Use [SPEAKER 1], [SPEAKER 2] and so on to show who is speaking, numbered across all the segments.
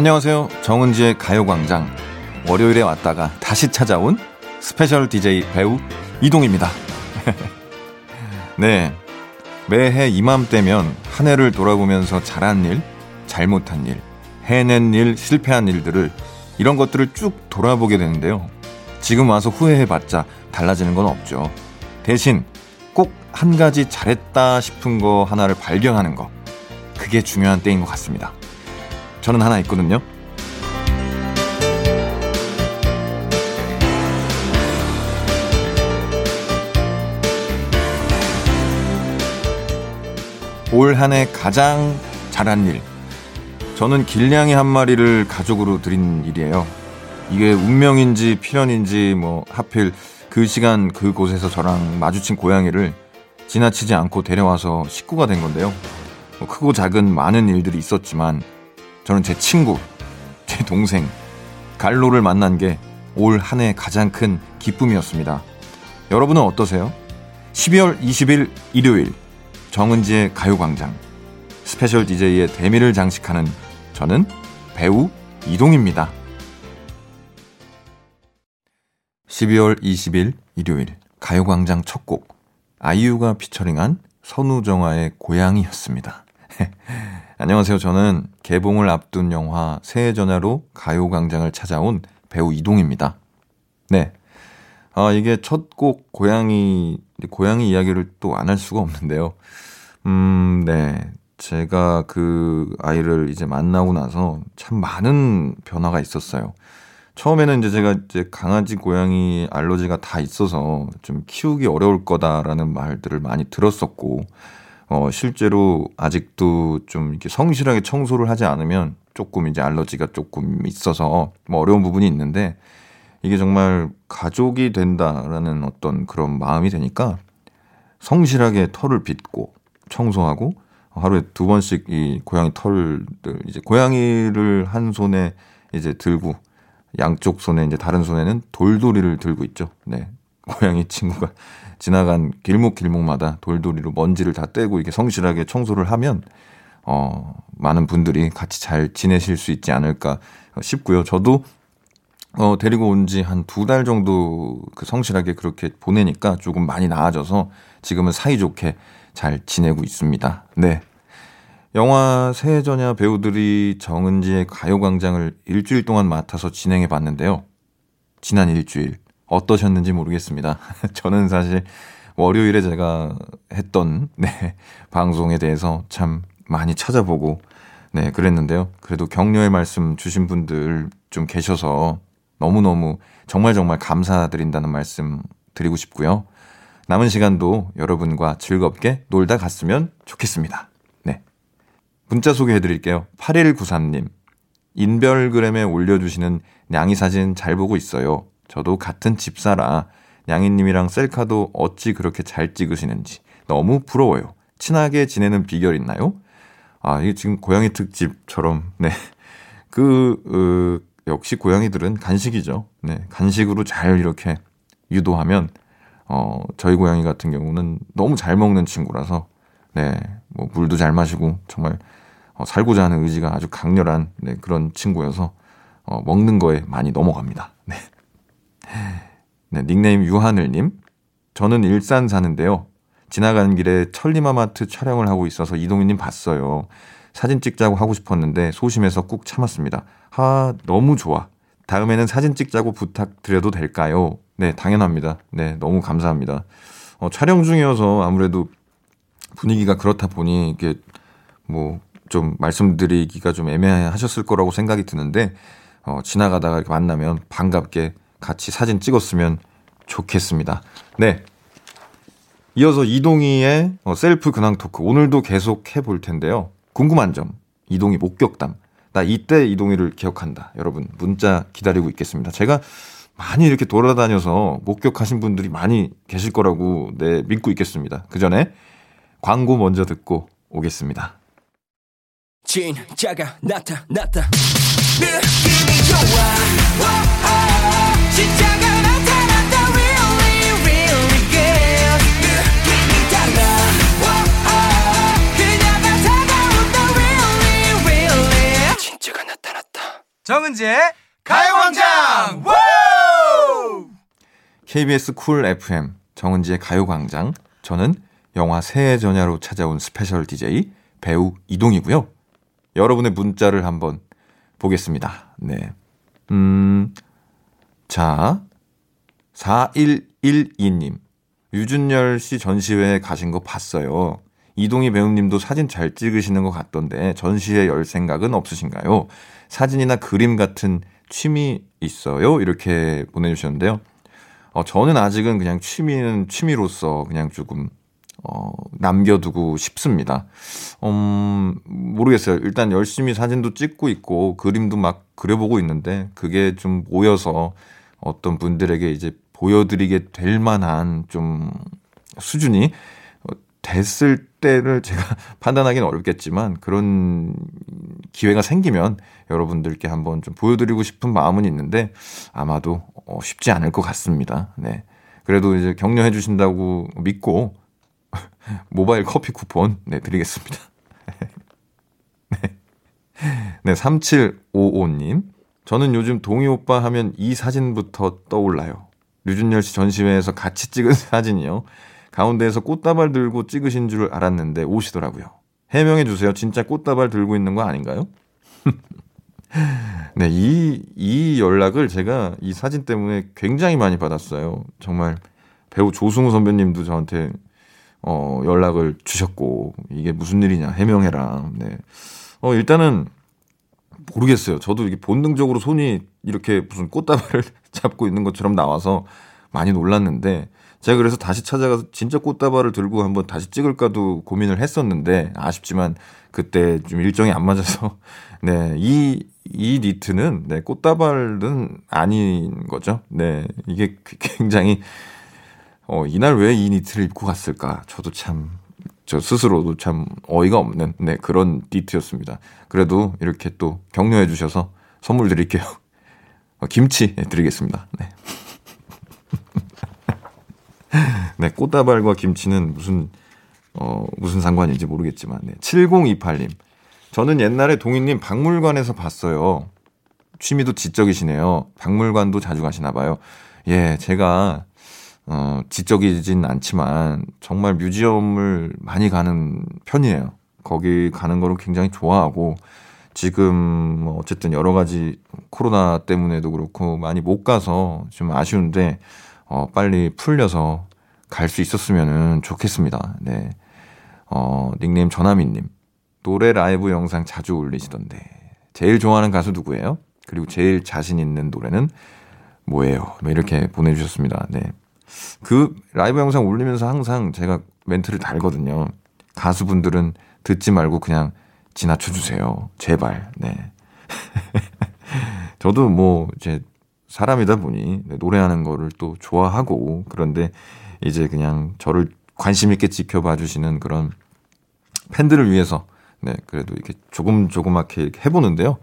[SPEAKER 1] 안녕하세요. 정은지의 가요광장. 월요일에 왔다가 다시 찾아온 special DJ 배우 이동휘입니다. 네. 매해 이맘때면 한 해를 돌아보면서 잘한 일, 잘못한 일, 해낸 일, 실패한 일들을 이런 것들을 쭉 돌아보게 되는데요. 지금 와서 후회해봤자 달라지는 건 없죠. 대신 꼭 한 가지 잘했다 싶은 거 하나를 발견하는 거. 그게 중요한 때인 것 같습니다. 저는 하나 있거든요. 올 한 해 가장 잘한 일. 저는 길냥이 한 마리를 가족으로 드린 일이에요. 이게 운명인지 필연인지 뭐 하필 그 시간 그곳에서 저랑 마주친 고양이를 지나치지 않고 데려와서 식구가 된 건데요. 뭐 크고 작은 많은 일들이 있었지만 저는 제 친구, 제 동생, 갈로를 만난 게 올 한 해 가장 큰 기쁨이었습니다. 여러분은 어떠세요? 12월 20일 일요일 정은지의 가요광장 special DJ의 대미를 장식하는 저는 배우 이동휘입니다. 12월 20일 일요일 가요광장 첫 곡 아이유가 피처링한 선우정아의 고양이였습니다. 안녕하세요. 저는 개봉을 앞둔 영화 새해 전야로 가요광장을 찾아온 배우 이동입니다. 네. 아, 이게 첫 곡 고양이, 고양이 이야기를 또 안 할 수가 없는데요. 음, 네. 제가 그 아이를 이제 만나고 나서 참 많은 변화가 있었어요. 처음에는 이제 제가 이제 강아지, 고양이 알러지가 다 있어서 좀 키우기 어려울 거다라는 말들을 많이 들었었고, 어, 실제로 아직도 좀 이렇게 성실하게 청소를 하지 않으면 조금 이제 알러지가 조금 있어서 뭐 어려운 부분이 있는데, 이게 정말 가족이 된다라는 어떤 그런 마음이 되니까 성실하게 털을 빗고 청소하고 하루에 두 번씩 이 고양이 털들 이제 고양이를 한 손에 이제 들고 양쪽 손에 이제 다른 손에는 돌돌이를 들고 있죠. 네. 고양이 친구가 지나간 길목 길목마다 돌돌이로 먼지를 다 떼고 이렇게 성실하게 청소를 하면 어 많은 분들이 같이 잘 지내실 수 있지 않을까 싶고요. 저도 어 데리고 온 지 한 두 달 정도 그 성실하게 그렇게 보내니까 조금 많이 나아져서 지금은 사이좋게 잘 지내고 있습니다. 네. 영화 새해전야 배우들이 정은지의 가요광장을 일주일 동안 맡아서 진행해 봤는데요. 지난 일주일 어떠셨는지 모르겠습니다. 저는 사실 월요일에 제가 했던 네, 방송에 대해서 참 많이 찾아보고 네, 그랬는데요. 그래도 격려의 말씀 주신 분들 좀 계셔서 너무너무 정말 정말 감사드린다는 말씀 드리고 싶고요. 남은 시간도 여러분과 즐겁게 놀다 갔으면 좋겠습니다. 문자 소개해 드릴게요. 8193님. 인별그램에 올려주시는 냥이 사진 잘 보고 있어요. 저도 같은 집사라 냥이님이랑 셀카도 어찌 그렇게 잘 찍으시는지 너무 부러워요. 친하게 지내는 비결 있나요? 아, 이게 지금 고양이 특집처럼, 네. 그, 어, 역시 고양이들은 간식이죠. 네. 간식으로 잘 이렇게 유도하면, 어, 저희 고양이 같은 경우는 너무 잘 먹는 친구라서, 네. 뭐, 물도 잘 마시고, 정말 어, 살고자 하는 의지가 아주 강렬한 네, 그런 친구여서 어, 먹는 거에 많이 넘어갑니다. 네. 네, 닉네임 유하늘님. 저는 일산 사는데요. 지나가는 길에 천리마마트 촬영을 하고 있어서 이동희님 봤어요. 사진 찍자고 하고 싶었는데 소심해서 꾹 참았습니다. 아, 너무 좋아. 다음에는 사진 찍자고 부탁드려도 될까요? 네, 당연합니다. 네, 너무 감사합니다. 어, 촬영 중이어서 아무래도 분위기가 그렇다 보니 이게 뭐 좀 말씀드리기가 좀 애매하셨을 거라고 생각이 드는데 어, 지나가다가 만나면 반갑게 같이 사진 찍었으면 좋겠습니다. 네. 이어서 이동희의 어, 셀프 근황 토크 오늘도 계속 해볼 텐데요. 궁금한 점 이동희 목격담 나 이때 이동희를 기억한다. 여러분 문자 기다리고 있겠습니다. 제가 많이 이렇게 돌아다녀서 목격하신 분들이 많이 계실 거라고 네 믿고 있겠습니다. 그 전에 광고 먼저 듣고 오겠습니다. 진짜가 나타났다 느낌이 좋아
[SPEAKER 2] 정은지의 가요광장!
[SPEAKER 1] KBS Cool FM 정은지의 가요광장. 저는 영화 새해 전야로 찾아온 special DJ 배우 이동휘고요. 여러분의 문자를 한번 보겠습니다. 네. 음, 자, 4112님. 류준열 씨 전시회에 가신 거 봤어요. 이동휘 배우님도 사진 잘 찍으시는 것 같던데 전시회 열 생각은 없으신가요? 사진이나 그림 같은 취미 있어요? 이렇게 보내주셨는데요. 어, 저는 아직은 그냥 취미는 취미로서 그냥 조금 어, 남겨두고 싶습니다. 음, 모르겠어요. 일단 열심히 사진도 찍고 있고 그림도 막 그려보고 있는데 그게 좀 모여서 어떤 분들에게 이제 보여드리게 될 만한 좀 수준이 됐을 때를 제가 판단하기는 어렵겠지만 그런 기회가 생기면 여러분들께 한번 좀 보여드리고 싶은 마음은 있는데 아마도 어, 쉽지 않을 것 같습니다. 네. 그래도 이제 격려해 주신다고 믿고 모바일 커피 쿠폰 네, 드리겠습니다. 네. 네, 3755님. 저는 요즘 동희 오빠 하면 이 사진부터 떠올라요. 류준열 씨 전시회에서 같이 찍은 사진이요. 가운데에서 꽃다발 들고 찍으신 줄 알았는데 오시더라고요. 해명해 주세요. 진짜 꽃다발 들고 있는 거 아닌가요? 네, 이, 이 연락을 제가 이 사진 때문에 굉장히 많이 받았어요. 정말 배우 조승우 선배님도 저한테 어, 연락을 주셨고, 이게 무슨 일이냐, 해명해라. 네. 어, 일단은 모르겠어요. 저도 이게 본능적으로 손이 이렇게 무슨 꽃다발을 잡고 있는 것처럼 나와서 많이 놀랐는데, 제가 그래서 다시 찾아가서 진짜 꽃다발을 들고 한번 다시 찍을까도 고민을 했었는데 아쉽지만 그때 좀 일정이 안 맞아서 네, 이, 이 니트는 네, 꽃다발은 아닌 거죠. 네, 이게 굉장히 어, 이날 왜 이 니트를 입고 갔을까? 저도 참, 저 스스로도 참 어이가 없는, 네, 그런 니트였습니다. 그래도 이렇게 또 격려해 주셔서 선물 드릴게요. 어, 김치 드리겠습니다. 네. 네, 꽃다발과 김치는 무슨, 어, 무슨 상관인지 모르겠지만, 네. 7028님. 저는 옛날에 동희님 박물관에서 봤어요. 취미도 지적이시네요. 박물관도 자주 가시나 봐요. 예, 제가, 어, 지적이진 않지만, 정말 뮤지엄을 많이 가는 편이에요. 거기 가는 거를 굉장히 좋아하고, 지금, 뭐 어쨌든 여러 가지 코로나 때문에도 그렇고, 많이 못 가서 좀 아쉬운데, 어, 빨리 풀려서 갈 수 있었으면 좋겠습니다. 네. 어, 닉네임 전하민님. 노래 라이브 영상 자주 올리시던데. 제일 좋아하는 가수 누구예요? 그리고 제일 자신 있는 노래는 뭐예요? 뭐 이렇게 보내주셨습니다. 네. 그 라이브 영상 올리면서 항상 제가 멘트를 달거든요. 가수분들은 듣지 말고 그냥 지나쳐 주세요. 제발. 네. 저도 뭐 이제 사람이다 보니 네, 노래하는 거를 또 좋아하고 그런데 이제 그냥 저를 관심 있게 지켜봐 주시는 그런 팬들을 위해서 네 그래도 이렇게 조금 조그맣게 해보는데요.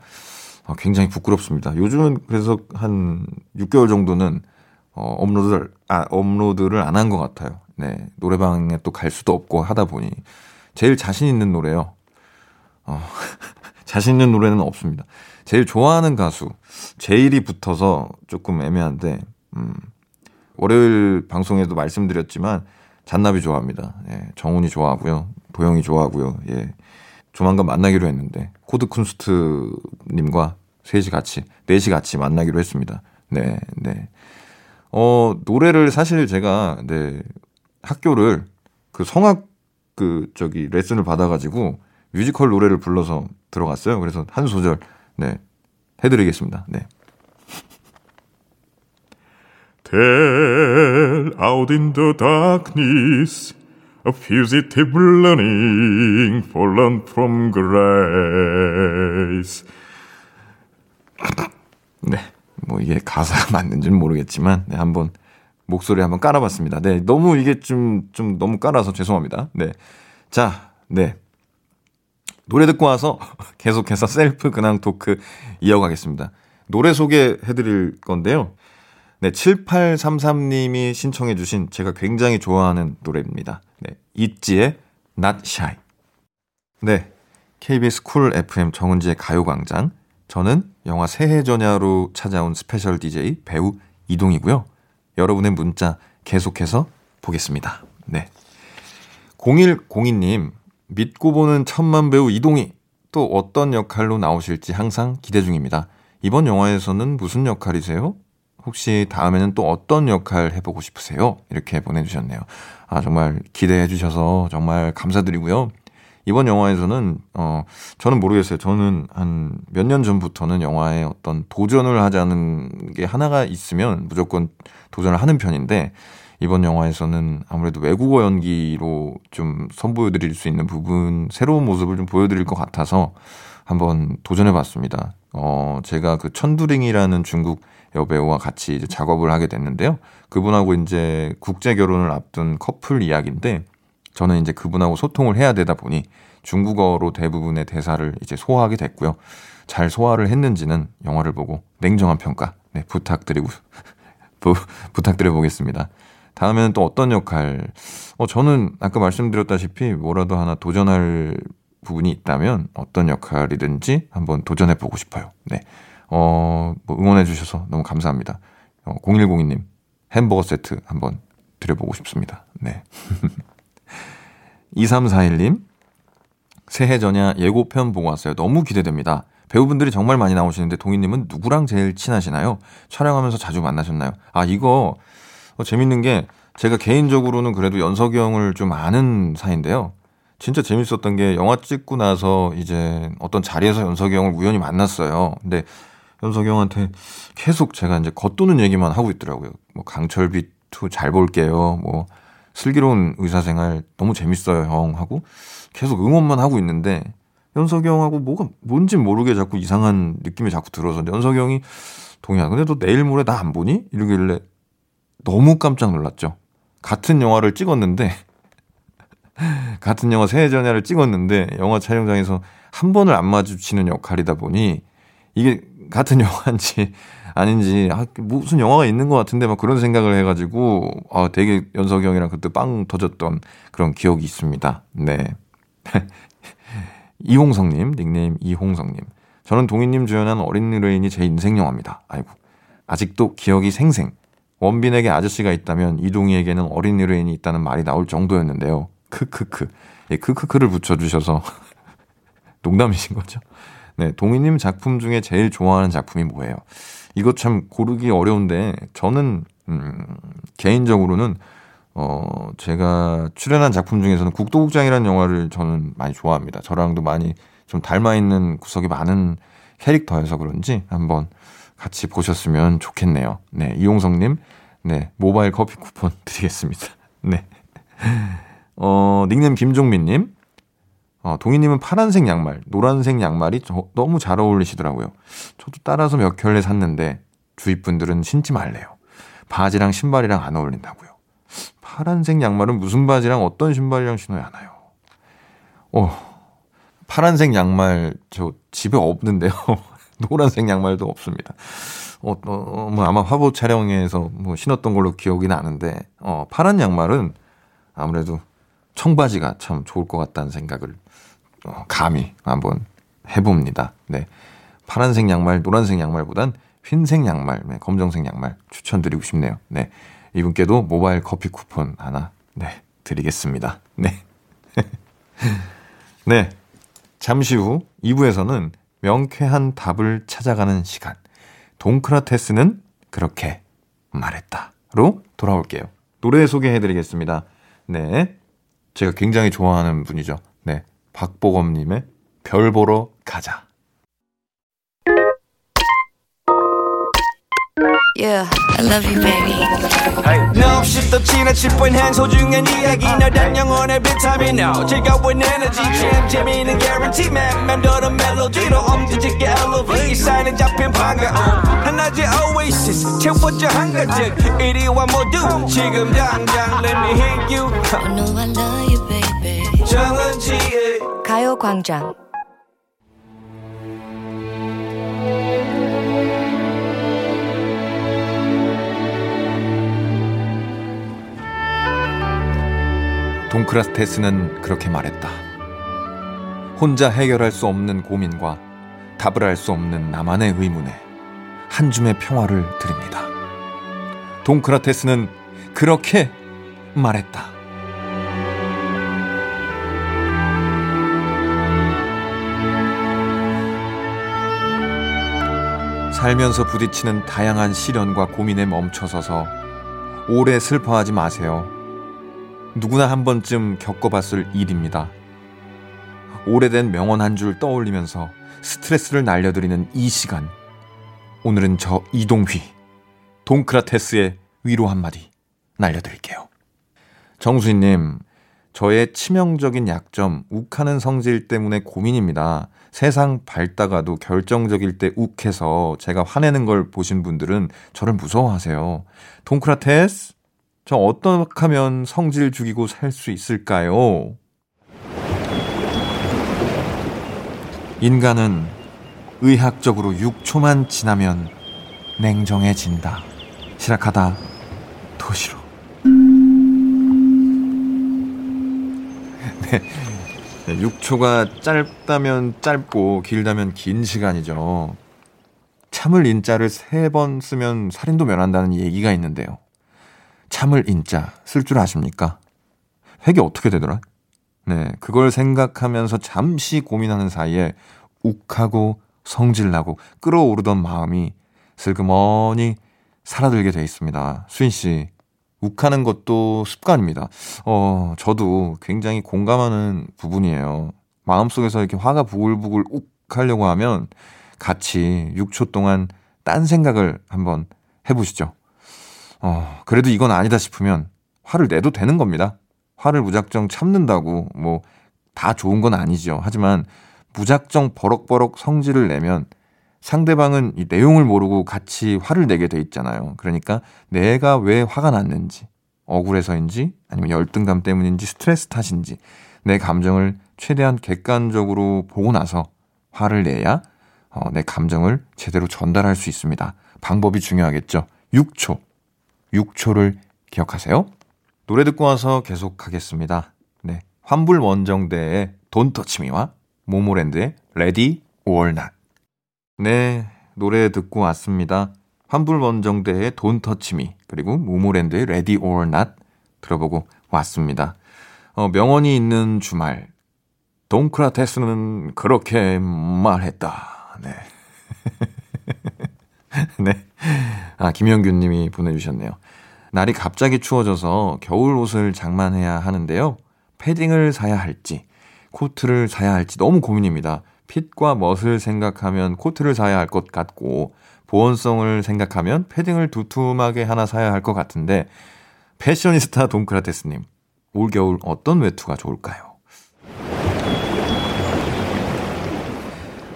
[SPEAKER 1] 어, 굉장히 부끄럽습니다. 요즘은 그래서 한 6개월 정도는 어, 업로드를 아 업로드를 안 한 것 같아요. 네 노래방에 또 갈 수도 없고 하다 보니 제일 자신 있는 노래요. 어, 자신 있는 노래는 없습니다. 제일 좋아하는 가수 제일이 붙어서 조금 애매한데 음, 월요일 방송에도 말씀드렸지만 잔나비 좋아합니다. 예, 정훈이 좋아하고요, 도형이 좋아하고요. 예, 조만간 만나기로 했는데 코드 쿤스트님과 셋이 같이 넷이 같이 만나기로 했습니다. 네, 네. 어 노래를 사실 제가 네 학교를 그 성악 그 저기 레슨을 받아가지고 뮤지컬 노래를 불러서 들어갔어요. 그래서 한 소절 네 해드리겠습니다. 네.
[SPEAKER 3] Tell out in the darkness a fugitive learning fallen from grace.
[SPEAKER 1] 이게 가사가 맞는지는 모르겠지만 네, 한번 목소리 한번 깔아봤습니다. 네, 너무 이게 좀 좀 너무 깔아서 죄송합니다. 네, 자, 네 노래 듣고 와서 계속해서 셀프 근황 토크 이어가겠습니다. 노래 소개해드릴 건데요. 네, 7833님이 신청해주신 제가 굉장히 좋아하는 노래입니다. 네, 있지의 Not Shy. 네, KBS 쿨 FM 정은지의 가요광장. 저는 영화 새해 전야로 찾아온 스페셜 DJ 배우 이동이고요. 여러분의 문자 계속해서 보겠습니다. 네. 0102님, 믿고 보는 천만 배우 이동희. 또 어떤 역할로 나오실지 항상 기대 중입니다. 이번 영화에서는 무슨 역할이세요? 혹시 다음에는 또 어떤 역할 해보고 싶으세요? 이렇게 보내주셨네요. 아, 정말 기대해 주셔서 정말 감사드리고요. 이번 영화에서는, 어, 저는 모르겠어요. 저는 한 몇 년 전부터는 영화에 어떤 도전을 하자는 게 하나가 있으면 무조건 도전을 하는 편인데, 이번 영화에서는 아무래도 외국어 연기로 좀 선보여 드릴 수 있는 부분, 새로운 모습을 좀 보여 드릴 것 같아서 한번 도전해 봤습니다. 어, 제가 그 천두링이라는 중국 여배우와 같이 이제 작업을 하게 됐는데요. 그분하고 이제 국제 결혼을 앞둔 커플 이야기인데 저는 이제 그분하고 소통을 해야 되다 보니 중국어로 대부분의 대사를 이제 소화하게 됐고요. 잘 소화를 했는지는 영화를 보고 냉정한 평가 네, 부탁드리고 부, 부탁드려 보겠습니다. 다음에는 또 어떤 역할? 어 저는 아까 말씀드렸다시피 뭐라도 하나 도전할 부분이 있다면 어떤 역할이든지 한번 도전해 보고 싶어요. 네. 어, 뭐 응원해 주셔서 너무 감사합니다. 어, 0102님, 햄버거 세트 한번 드려보고 싶습니다. 네. 2341님, 새해 전야 예고편 보고 왔어요. 너무 기대됩니다. 배우분들이 정말 많이 나오시는데 동희님은 누구랑 제일 친하시나요? 촬영하면서 자주 만나셨나요? 아, 이거 어, 재밌는 게 제가 개인적으로는 그래도 연석이 형을 좀 아는 사이인데요. 진짜 재밌었던 게 영화 찍고 나서 이제 어떤 자리에서 연석이 형을 우연히 만났어요. 근데 연석이 형한테 계속 제가 이제 겉도는 얘기만 하고 있더라고요. 뭐 강철비 2잘 볼게요. 뭐 슬기로운 의사생활 너무 재밌어요, 형 하고 계속 응원만 하고 있는데 연석이 형하고 뭐가 뭔지 모르게 자꾸 이상한 느낌이 자꾸 들어서 연석이 형이 동희야, 근데 너 내일 모레 나 안 보니? 이러길래 너무 깜짝 놀랐죠. 같은 영화를 찍었는데 같은 영화 새해 전야를 찍었는데 영화 촬영장에서 한 번을 안 마주치는 역할이다 보니 이게 같은 영화인지 아닌지 아, 무슨 영화가 있는 것 같은데 막 그런 생각을 해가지고 아, 되게 연석이 형이랑 그때 빵 터졌던 그런 기억이 있습니다. 네. 이홍성님 닉네임 이홍성님 저는 동희님 주연한 어린 의뢰인이 제 인생 영화입니다. 아이고 아직도 기억이 생생. 원빈에게 아저씨가 있다면 이동희에게는 어린 의뢰인이 있다는 말이 나올 정도였는데요. 크크크. 예, 크크크를 붙여주셔서 농담이신 거죠? 네, 동희님 작품 중에 제일 좋아하는 작품이 뭐예요? 이거 참 고르기 어려운데 저는 음, 개인적으로는 어 제가 출연한 작품 중에서는 국도국장이라는 영화를 저는 많이 좋아합니다. 저랑도 많이 좀 닮아 있는 구석이 많은 캐릭터여서 그런지 한번 같이 보셨으면 좋겠네요. 네, 이용성 님, 네 모바일 커피 쿠폰 드리겠습니다. 네. 어 닉네임 김종민 님, 어, 동희님은 파란색 양말, 노란색 양말이 저, 너무 잘 어울리시더라고요. 저도 따라서 몇 켤레 샀는데 주위 분들은 신지 말래요. 바지랑 신발이랑 안 어울린다고요. 파란색 양말은 무슨 바지랑 어떤 신발이랑 신어야 하나요? 어, 파란색 양말 저 집에 없는데요. 노란색 양말도 없습니다. 어, 어, 뭐 아마 화보 촬영에서 뭐 신었던 걸로 기억이 나는데, 어, 파란 양말은 아무래도 청바지가 참 좋을 것 같다는 생각을 어, 감히 한번 해봅니다. 네. 파란색 양말, 노란색 양말보단 흰색 양말, 네, 검정색 양말 추천드리고 싶네요. 네. 이분께도 모바일 커피 쿠폰 하나, 네, 드리겠습니다. 네. 네. 잠시 후 2부에서는 명쾌한 답을 찾아가는 시간. 동크라테스는 그렇게 말했다.로 돌아올게요. 노래 소개해드리겠습니다. 네. 제가 굉장히 좋아하는 분이죠. 네. 박보검님의 별 보러 가자.
[SPEAKER 4] Yeah, I love you, baby.
[SPEAKER 2] No, 없이 또 지나칠 뻔한 소중한 이야기 너란 영혼의 비타민 No 즐거운 에너지 참 재미있는 guarantee man 맴도는 멜로디로 엄지짓게 elevate 사인은 잡힌 반가움 하나의 oasis 채워져 한가득 이리와 모두 지금 당장 let me hit you
[SPEAKER 4] I know I love you, baby.
[SPEAKER 2] 정은지의
[SPEAKER 4] 가요광장.
[SPEAKER 1] 동크라테스는 그렇게 말했다. 혼자 해결할 수 없는 고민과 답을 알 수 없는 나만의 의문에 한 줌의 평화를 드립니다. 동크라테스는 그렇게 말했다. 살면서 부딪히는 다양한 시련과 고민에 멈춰서서 오래 슬퍼하지 마세요. 누구나 한 번쯤 겪어봤을 일입니다. 오래된 명언 한 줄 떠올리면서 스트레스를 날려드리는 이 시간. 오늘은 저 이동휘, 동크라테스의 위로 한마디 날려드릴게요. 정수희님, 저의 치명적인 약점, 욱하는 성질 때문에 고민입니다. 세상 밝다가도 결정적일 때 욱해서 제가 화내는 걸 보신 분들은 저를 무서워하세요. 동크라테스, 저 어떻게 하면 성질 죽이고 살 수 있을까요? 인간은 의학적으로 6초만 지나면 냉정해진다. 시락하다 도시로. 네. 6초가 짧다면 짧고 길다면 긴 시간이죠. 참을 인자를 세 번 쓰면 살인도 면한다는 얘기가 있는데요. 참을 인자 쓸 줄 아십니까? 획이 어떻게 되더라? 네, 그걸 생각하면서 잠시 고민하는 사이에 욱하고 성질나고 끌어오르던 마음이 슬그머니 사라들게 돼 있습니다. 수인 씨, 욱하는 것도 습관입니다. 어, 저도 굉장히 공감하는 부분이에요. 마음속에서 이렇게 화가 부글부글 욱 하려고 하면 같이 6초 동안 딴 생각을 한번 해보시죠. 어, 그래도 이건 아니다 싶으면 화를 내도 되는 겁니다. 화를 무작정 참는다고 뭐 다 좋은 건 아니죠. 하지만 무작정 버럭버럭 성질을 내면 상대방은 이 내용을 모르고 같이 화를 내게 돼 있잖아요. 그러니까 내가 왜 화가 났는지, 억울해서인지, 아니면 열등감 때문인지, 스트레스 탓인지, 내 감정을 최대한 객관적으로 보고 나서 화를 내야 어, 내 감정을 제대로 전달할 수 있습니다. 방법이 중요하겠죠. 6초. 6초를 기억하세요. 노래 듣고 와서 계속하겠습니다. 네. 환불 원정대의 Don't Touch Me와 모모랜드의 or Not. 네. 노래 듣고 왔습니다. 환불 원정대의 Don't Touch Me 그리고 모모랜드의 or Not 들어보고 왔습니다. 어, 명언이 있는 주말. 동크라테스는 그렇게 말했다. 네. 네. 아, 김영균 님이 보내주셨네요. 날이 갑자기 추워져서 겨울 옷을 장만해야 하는데요. 패딩을 사야 할지, 코트를 사야 할지 너무 고민입니다. 핏과 멋을 생각하면 코트를 사야 할 것 같고, 보온성을 생각하면 패딩을 두툼하게 하나 사야 할 것 같은데, 패셔니스타 동크라테스님, 올겨울 어떤 외투가 좋을까요?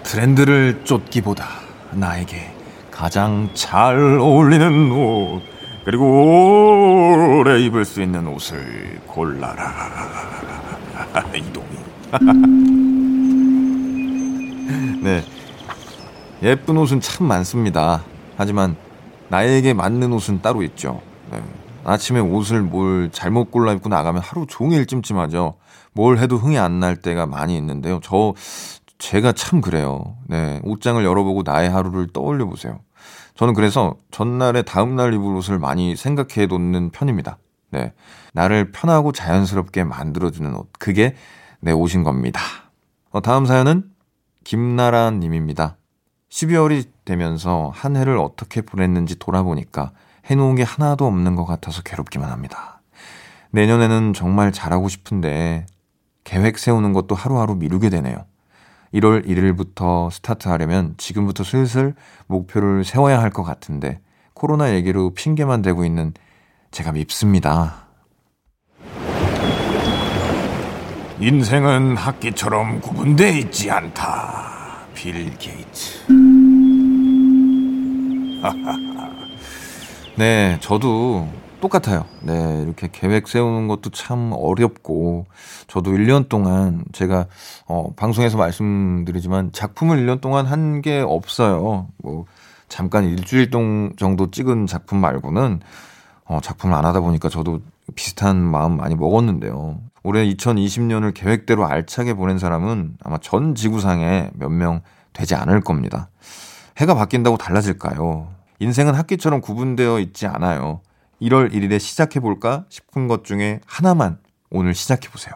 [SPEAKER 1] 트렌드를 쫓기보다 나에게 가장 잘 어울리는 옷, 그리고 오래 입을 수 있는 옷을 골라라. 이동이. 네. 예쁜 옷은 참 많습니다. 하지만 나에게 맞는 옷은 따로 있죠. 네. 아침에 옷을 뭘 잘못 골라 입고 나가면 하루 종일 찜찜하죠. 뭘 해도 흥이 안 날 때가 많이 있는데요. 저, 제가 참 그래요. 네. 옷장을 열어보고 나의 하루를 떠올려 보세요. 저는 그래서 전날에 다음날 입을 옷을 많이 생각해 놓는 편입니다. 네. 나를 편하고 자연스럽게 만들어주는 옷. 그게 내 옷인 겁니다. 어, 다음 사연은 김나란 님입니다. 12월이 되면서 한 해를 어떻게 보냈는지 돌아보니까 해놓은 게 하나도 없는 것 같아서 괴롭기만 합니다. 내년에는 정말 잘하고 싶은데 계획 세우는 것도 하루하루 미루게 되네요. 1월 1일부터 스타트하려면 지금부터 슬슬 목표를 세워야 할 것 같은데 코로나 얘기로 핑계만 대고 있는 제가 밉습니다. 인생은 학기처럼 구분돼 있지 않다. 빌 게이츠. 네, 저도 똑같아요. 네, 이렇게 계획 세우는 것도 참 어렵고, 저도 1년 동안 제가, 어, 방송에서 말씀드리지만 작품을 1년 동안 한 게 없어요. 뭐, 잠깐 일주일 동 정도 찍은 작품 말고는, 어, 작품을 안 하다 보니까 저도 비슷한 마음 많이 먹었는데요. 올해 2020년을 계획대로 알차게 보낸 사람은 아마 전 지구상에 몇 명 되지 않을 겁니다. 해가 바뀐다고 달라질까요? 인생은 학기처럼 구분되어 있지 않아요. 1월 1일에 시작해볼까 싶은 것 중에 하나만 오늘 시작해보세요.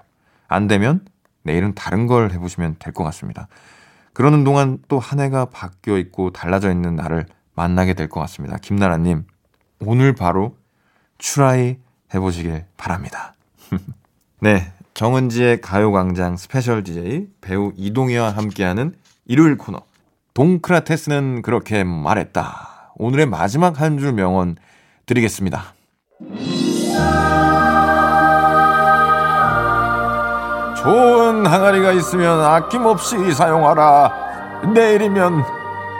[SPEAKER 1] 안 되면 내일은 다른 걸 해보시면 될 것 같습니다. 그러는 동안 또 한 해가 바뀌어 있고 달라져 있는 나를 만나게 될 것 같습니다. 김나라님, 오늘 바로 try 해보시길 바랍니다. 네. 정은지의 가요광장 스페셜 DJ 배우 이동휘와 함께하는 일요일 코너. 동크라테스는 그렇게 말했다. 오늘의 마지막 한 줄 명언 드리겠습니다. 좋은 항아리가 있으면 아낌없이 사용하라. 내일이면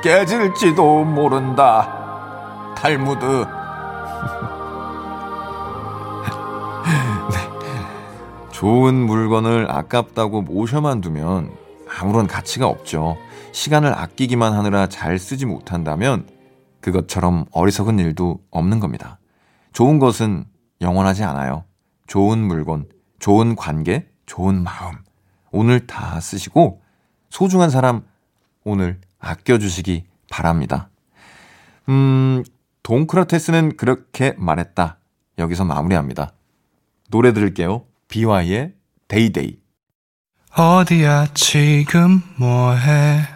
[SPEAKER 1] 깨질지도 모른다. 탈무드. 네. 좋은 물건을 아깝다고 모셔만 두면 아무런 가치가 없죠. 시간을 아끼기만 하느라 잘 쓰지 못한다면 그것처럼 어리석은 일도 없는 겁니다. 좋은 것은 영원하지 않아요. 좋은 물건, 좋은 관계, 좋은 마음. 오늘 다 쓰시고 소중한 사람 오늘 아껴주시기 바랍니다. 음, 동크라테스는 그렇게 말했다. 여기서 마무리합니다. 노래 들을게요. BY의 데이데이.
[SPEAKER 5] 어디야 지금 뭐해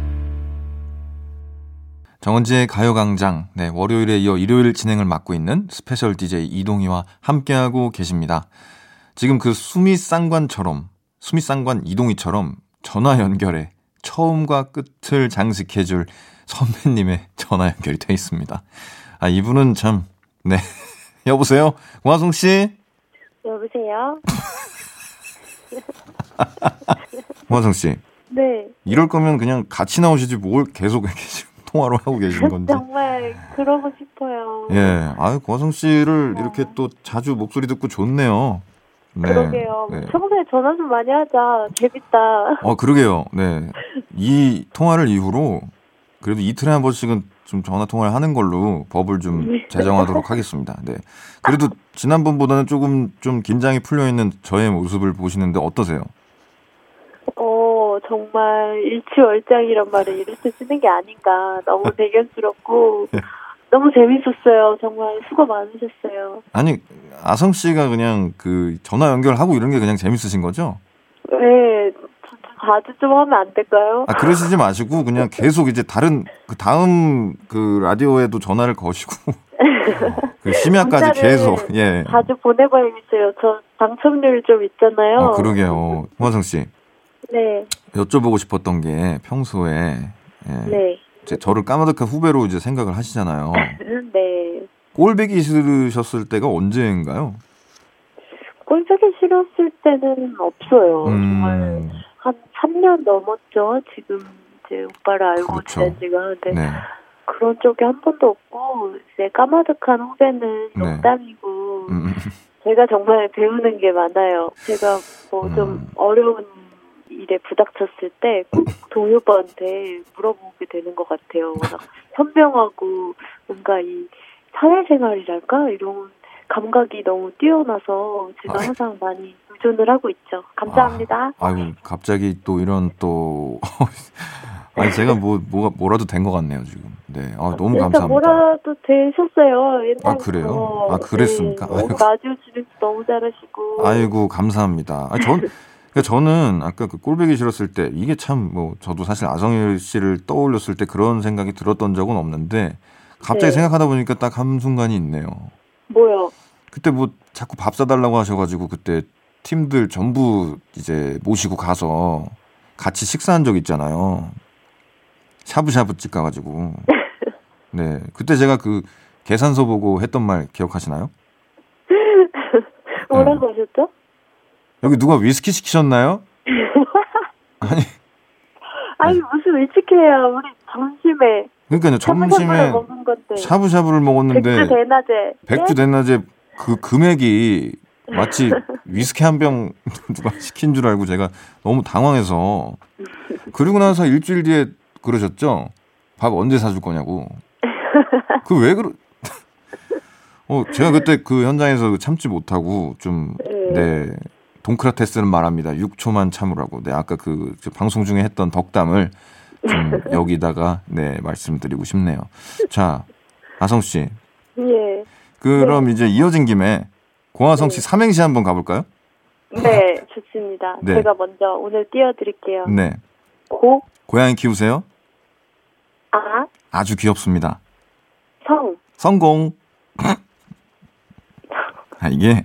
[SPEAKER 1] 정은지의 가요광장, 네, 월요일에 이어 일요일 진행을 맡고 있는 스페셜 DJ 이동휘와 함께하고 계십니다. 지금 그 수미상관처럼, 수미상관 이동휘처럼 전화 연결에 처음과 끝을 장식해줄 선배님의 전화 연결이 돼 있습니다. 아, 이분은 참, 네. 여보세요? 고화성씨?
[SPEAKER 6] 여보세요?
[SPEAKER 1] 고화성씨.
[SPEAKER 6] 네.
[SPEAKER 1] 이럴 거면 그냥 같이 나오시지 뭘 계속 지금 통화로 하고 계신 건지.
[SPEAKER 6] 정말 그러고 싶어요.
[SPEAKER 1] 예. 아유, 고화성 씨를 이렇게 또 자주 목소리 듣고 좋네요. 네.
[SPEAKER 6] 그러게요.
[SPEAKER 1] 네.
[SPEAKER 6] 평소에 전화 좀 많이 하자. 재밌다.
[SPEAKER 1] 어, 그러게요. 네. 이 통화를 이후로 그래도 이틀에 한 번씩은 좀 전화 통화를 하는 걸로 법을 좀
[SPEAKER 6] 네.
[SPEAKER 1] 제정하도록 하겠습니다. 네. 그래도 지난번보다는 조금 좀 긴장이 풀려 있는 저의 모습을 보시는데 어떠세요?
[SPEAKER 6] 어, 정말 일치월장이란 말을 이렇게 쓰는 게 아닌가. 너무 대견스럽고
[SPEAKER 1] 네.
[SPEAKER 6] 너무 재밌었어요. 정말 수고 많으셨어요.
[SPEAKER 1] 아니, 아성 씨가 그냥 그 전화 연결하고 이런 게 그냥 재밌으신 거죠?
[SPEAKER 6] 네. 자주 좀 하면 안 될까요?
[SPEAKER 1] 아, 그러시지 마시고 그냥 계속 이제 다른 그 다음 그 라디오에도 전화를 거시고 그 심야까지 계속 예.
[SPEAKER 6] 자주 보내봐야겠어요. 저 당첨률 좀 있잖아요.
[SPEAKER 1] 어, 그러게요. 홍화성 씨.
[SPEAKER 6] 네.
[SPEAKER 1] 여쭤보고 싶었던 게 평소에 예,
[SPEAKER 6] 네.
[SPEAKER 1] 제 저를 까마득한 후배로 이제 생각을 하시잖아요.
[SPEAKER 6] 네.
[SPEAKER 1] 꼴배기 싫으셨을 때가 언제인가요?
[SPEAKER 6] 꼴보기 싫었을 때는 없어요. 정말
[SPEAKER 1] 음,
[SPEAKER 6] 한 3년 넘었죠. 지금 이제 오빠를 알고
[SPEAKER 1] 그렇죠.
[SPEAKER 6] 지낸 지가. 근데
[SPEAKER 1] 네.
[SPEAKER 6] 그런 적이 한 번도 없고 이제 까마득한 후배는
[SPEAKER 1] 네.
[SPEAKER 6] 농담이고
[SPEAKER 1] 음,
[SPEAKER 6] 제가 정말 배우는 게 많아요. 제가 뭐좀
[SPEAKER 1] 음.
[SPEAKER 6] 어려운 일에 부닥쳤을 때 꼭 동희 오빠한테 물어보게 되는 것 같아요. 워낙 현명하고 뭔가 이 사회생활이랄까 이런 감각이 너무 뛰어나서 제가
[SPEAKER 1] 아.
[SPEAKER 6] 항상 많이 의존을 하고 있죠. 감사합니다.
[SPEAKER 1] 아, 아이고 갑자기 또 이런 또 아니 제가 뭐 뭐가 뭐라도 된 것 같네요 지금. 네. 아, 너무 감사합니다.
[SPEAKER 6] 뭐라도 되셨어요. 옛날부터.
[SPEAKER 1] 아, 그래요? 아, 그랬습니까?
[SPEAKER 6] 네,
[SPEAKER 1] 아이고.
[SPEAKER 6] 진행 너무 잘하시고.
[SPEAKER 1] 아이고 감사합니다. 아니, 전 그러니까 저는 아까 그 꼴배기 싫었을 때 이게 참 뭐 저도 사실 아성일 씨를 떠올렸을 때 그런 생각이 들었던 적은 없는데 갑자기
[SPEAKER 6] 네.
[SPEAKER 1] 생각하다 보니까 딱 한 순간이 있네요.
[SPEAKER 6] 뭐요?
[SPEAKER 1] 그때 뭐 자꾸 밥 사달라고 하셔가지고 그때 팀들 전부 이제 모시고 가서 같이 식사한 적 있잖아요. 샤브샤브 집 가가지고. 네. 그때 제가 그 계산서 보고 했던 말 기억하시나요?
[SPEAKER 6] 뭐라고 하셨죠?
[SPEAKER 1] 여기 누가 위스키 시키셨나요? 아니,
[SPEAKER 6] 아니 무슨 일찍해요. 우리 점심에
[SPEAKER 1] 그러니까요 점심에. 샤브샤브를 먹었는데
[SPEAKER 6] 백주 대낮에.
[SPEAKER 1] 백주
[SPEAKER 6] 네?
[SPEAKER 1] 대낮에 그 금액이 마치 위스키 한 병 누가 시킨 줄 알고 제가 너무 당황해서 그리고 나서 일주일 뒤에 그러셨죠? 밥 언제 사줄 거냐고. 그 왜 그러? 어 제가 그때 그 현장에서 참지 못하고 좀 네. 동크라테스는 말합니다. 6초만 참으라고. 네, 아까 그 방송 중에 했던 덕담을 좀 여기다가 네 말씀드리고 싶네요. 자, 아성 씨,
[SPEAKER 6] 예.
[SPEAKER 1] 그럼 이제 이어진 김에 고아성 씨 삼행시 한번 가볼까요?
[SPEAKER 6] 네, 좋습니다.
[SPEAKER 1] 네.
[SPEAKER 6] 제가 먼저 오늘 띄워드릴게요.
[SPEAKER 1] 네,
[SPEAKER 6] 고,
[SPEAKER 1] 고양이 키우세요?
[SPEAKER 6] 아,
[SPEAKER 1] 아주 귀엽습니다.
[SPEAKER 6] 성.
[SPEAKER 1] 성공. 아 이게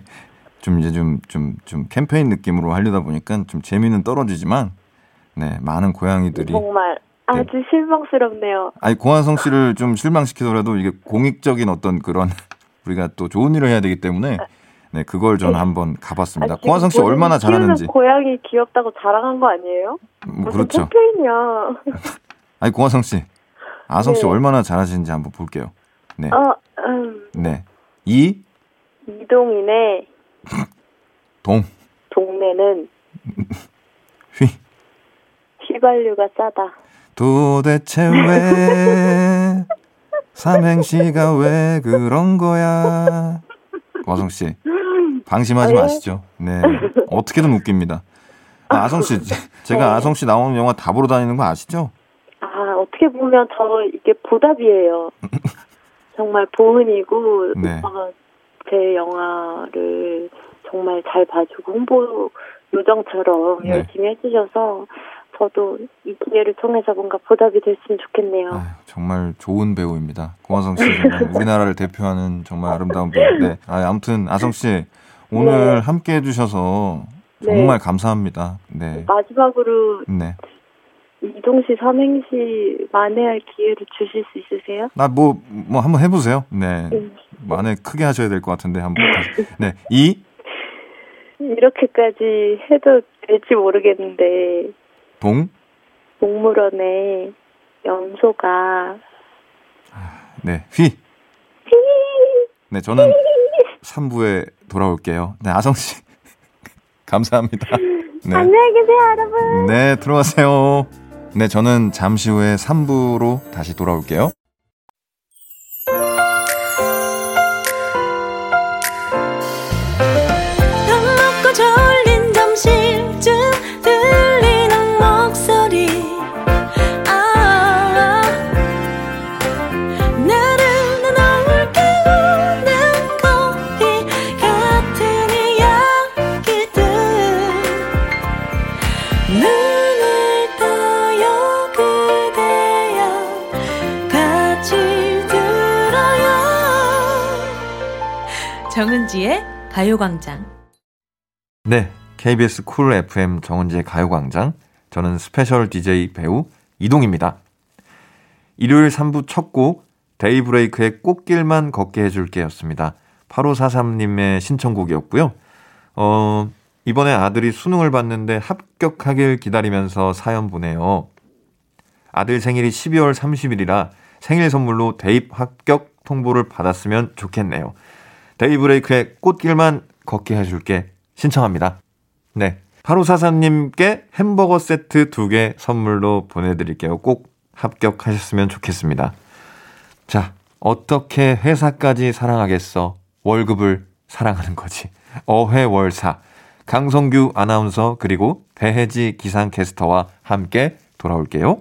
[SPEAKER 1] 좀 이제 좀 좀 좀 캠페인 느낌으로 하려다 보니까 좀 재미는 떨어지지만 네 많은 고양이들이
[SPEAKER 6] 정말 아주 실망스럽네요.
[SPEAKER 1] 아니 고한성 씨를 좀 실망시키더라도 이게 공익적인 어떤 그런 우리가 또 좋은 일을 해야 되기 때문에 네 그걸 저는 한번 가봤습니다.
[SPEAKER 6] 아,
[SPEAKER 1] 고한성 씨 얼마나 잘하는지
[SPEAKER 6] 고양이 귀엽다고 자랑한 거 아니에요?
[SPEAKER 1] 뭐 그렇죠.
[SPEAKER 6] 캠페인이야.
[SPEAKER 1] 아니 고한성 씨 아성 씨
[SPEAKER 6] 네.
[SPEAKER 1] 얼마나 잘하시는지 한번 볼게요. 네,
[SPEAKER 6] 어, 음,
[SPEAKER 1] 네. 이
[SPEAKER 6] 이동인의
[SPEAKER 1] 동,
[SPEAKER 6] 동네는
[SPEAKER 1] 휘.
[SPEAKER 6] 휘발유가 싸다.
[SPEAKER 1] 도대체 왜 삼행시가 왜 그런 거야? 와성 씨 방심하지
[SPEAKER 6] 아, 예.
[SPEAKER 1] 마시죠. 네 어떻게든 웃깁니다. 아, 아성 씨 제가
[SPEAKER 6] 네.
[SPEAKER 1] 아성 씨 나오는 영화 다 보러 다니는 거 아시죠?
[SPEAKER 6] 아, 어떻게 보면 저 이게 보답이에요. 정말 보은이고,
[SPEAKER 1] 네.
[SPEAKER 6] 오빠가 제 영화를 정말 잘 봐주고 홍보 요정처럼
[SPEAKER 1] 네.
[SPEAKER 6] 열심히 해주셔서 저도 이 기회를 통해서 뭔가 보답이 됐으면 좋겠네요.
[SPEAKER 1] 아유, 정말 좋은 배우입니다. 고아성 씨 정말 우리나라를 대표하는 정말 아름다운 배우. 네. 아, 아무튼 아성 씨 오늘
[SPEAKER 6] 네.
[SPEAKER 1] 함께 해주셔서
[SPEAKER 6] 네.
[SPEAKER 1] 정말 감사합니다. 네.
[SPEAKER 6] 마지막으로
[SPEAKER 1] 네.
[SPEAKER 6] 이동시 삼행시 만회할 기회를 주실 수 있으세요?
[SPEAKER 1] 나 뭐뭐 한번 해보세요. 네.
[SPEAKER 6] 음.
[SPEAKER 1] 만에 크게 하셔야 될 것 같은데 한번 다시. 네. 이
[SPEAKER 6] 이렇게까지 해도 될지 모르겠는데
[SPEAKER 1] 동,
[SPEAKER 6] 동물원에 염소가
[SPEAKER 1] 네, 휘. 네, 저는 3부에 돌아올게요. 네, 아성 씨. 감사합니다. 네.
[SPEAKER 6] 안녕히 계세요 여러분.
[SPEAKER 1] 네, 들어가세요. 네, 저는 잠시 후에 3부로 다시 돌아올게요.
[SPEAKER 7] 정은지의 가요광장
[SPEAKER 1] 네, KBS 쿨 FM 정은지의 가요광장. 저는 스페셜 DJ 배우 이동휘입니다. 일요일 3부 첫 곡, 데이브레이크의 꽃길만 걷게 해줄게 였습니다. 8543님의 신청곡이었고요. 어, 이번에 아들이 수능을 봤는데 합격하길 기다리면서 사연 보내요. 아들 생일이 12월 30일이라 생일 선물로 대입 합격 통보를 받았으면 좋겠네요. 데이브레이크의 꽃길만 걷게 해줄게 신청합니다. 네. 8543님께 햄버거 세트 두 개 선물로 보내드릴게요. 꼭 합격하셨으면 좋겠습니다. 자, 어떻게 회사까지 사랑하겠어? 월급을 사랑하는 거지. 어회월사. 강성규 아나운서 그리고 배혜지 기상 캐스터와 함께 돌아올게요.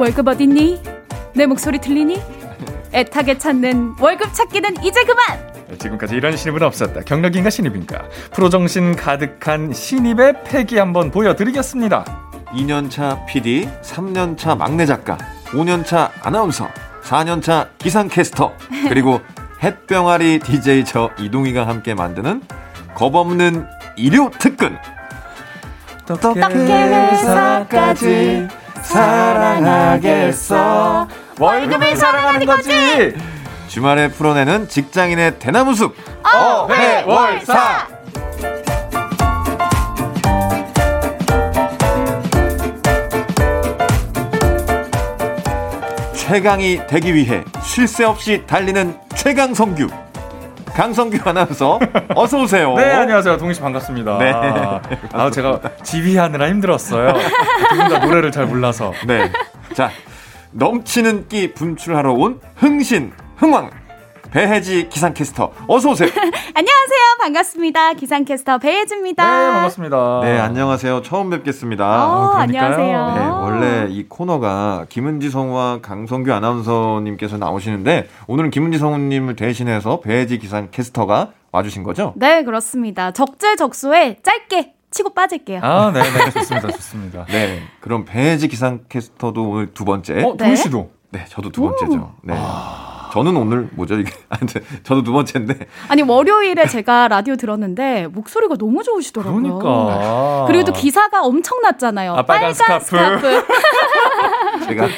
[SPEAKER 8] 월급 어딨니? 내 목소리 들리니? 애타게 찾는 월급 찾기는 이제 그만!
[SPEAKER 9] 지금까지 이런 신입은 없었다. 경력인가 신입인가? 프로정신 가득한 신입의 패기 한번 보여드리겠습니다.
[SPEAKER 1] 2년차 PD, 3년차 막내 작가, 5년차 아나운서, 4년차 기상캐스터, 그리고 햇병아리 DJ 저 이동희가 함께 만드는 겁없는 일요 특근.
[SPEAKER 8] 어떻게 회사까지 사랑하겠어? 월급을 사랑하는 거지!
[SPEAKER 1] 주말에 풀어내는 직장인의 대나무 숲.
[SPEAKER 8] 어회월사!
[SPEAKER 1] 최강이 되기 위해 쉴 새 없이 달리는 최강 성규. 강성규 아나운서 어서 오세요.
[SPEAKER 9] 네, 안녕하세요. 동희 씨 반갑습니다.
[SPEAKER 1] 네.
[SPEAKER 9] 아, 제가 지휘하느라 힘들었어요. 두 분 다 노래를 잘 몰라서.
[SPEAKER 1] 네. 자, 넘치는 끼 분출하러 온 흥신, 흥왕, 배혜지 기상캐스터. 어서 오세요.
[SPEAKER 8] 안녕하세요. 반갑습니다. 기상캐스터 배혜지입니다.
[SPEAKER 9] 네, 반갑습니다.
[SPEAKER 1] 네, 안녕하세요. 처음 뵙겠습니다.
[SPEAKER 8] 어,
[SPEAKER 9] 그러니까요.
[SPEAKER 8] 안녕하세요.
[SPEAKER 1] 네, 원래 이 코너가 김은지 성우와 강성규 아나운서님께서 나오시는데 오늘은 김은지 성우님을 대신해서 배혜지 기상 캐스터가 와주신 거죠?
[SPEAKER 8] 네, 그렇습니다. 적재적소에 짧게 치고 빠질게요.
[SPEAKER 9] 아, 네, 네, 좋습니다, 좋습니다.
[SPEAKER 1] 네. 그럼 배혜지 기상 캐스터도 오늘 두 번째.
[SPEAKER 9] 어, 동희 씨도.
[SPEAKER 1] 네, 저도 두 번째죠. 네. 저는 오늘 뭐죠 이게? 저도 두 번째인데.
[SPEAKER 8] 아니 월요일에 제가 라디오 들었는데 목소리가 너무 좋으시더라고요.
[SPEAKER 9] 그러니까.
[SPEAKER 8] 그리고 또 기사가 엄청 났잖아요.
[SPEAKER 9] 아, 빨간 스카프.
[SPEAKER 1] 제가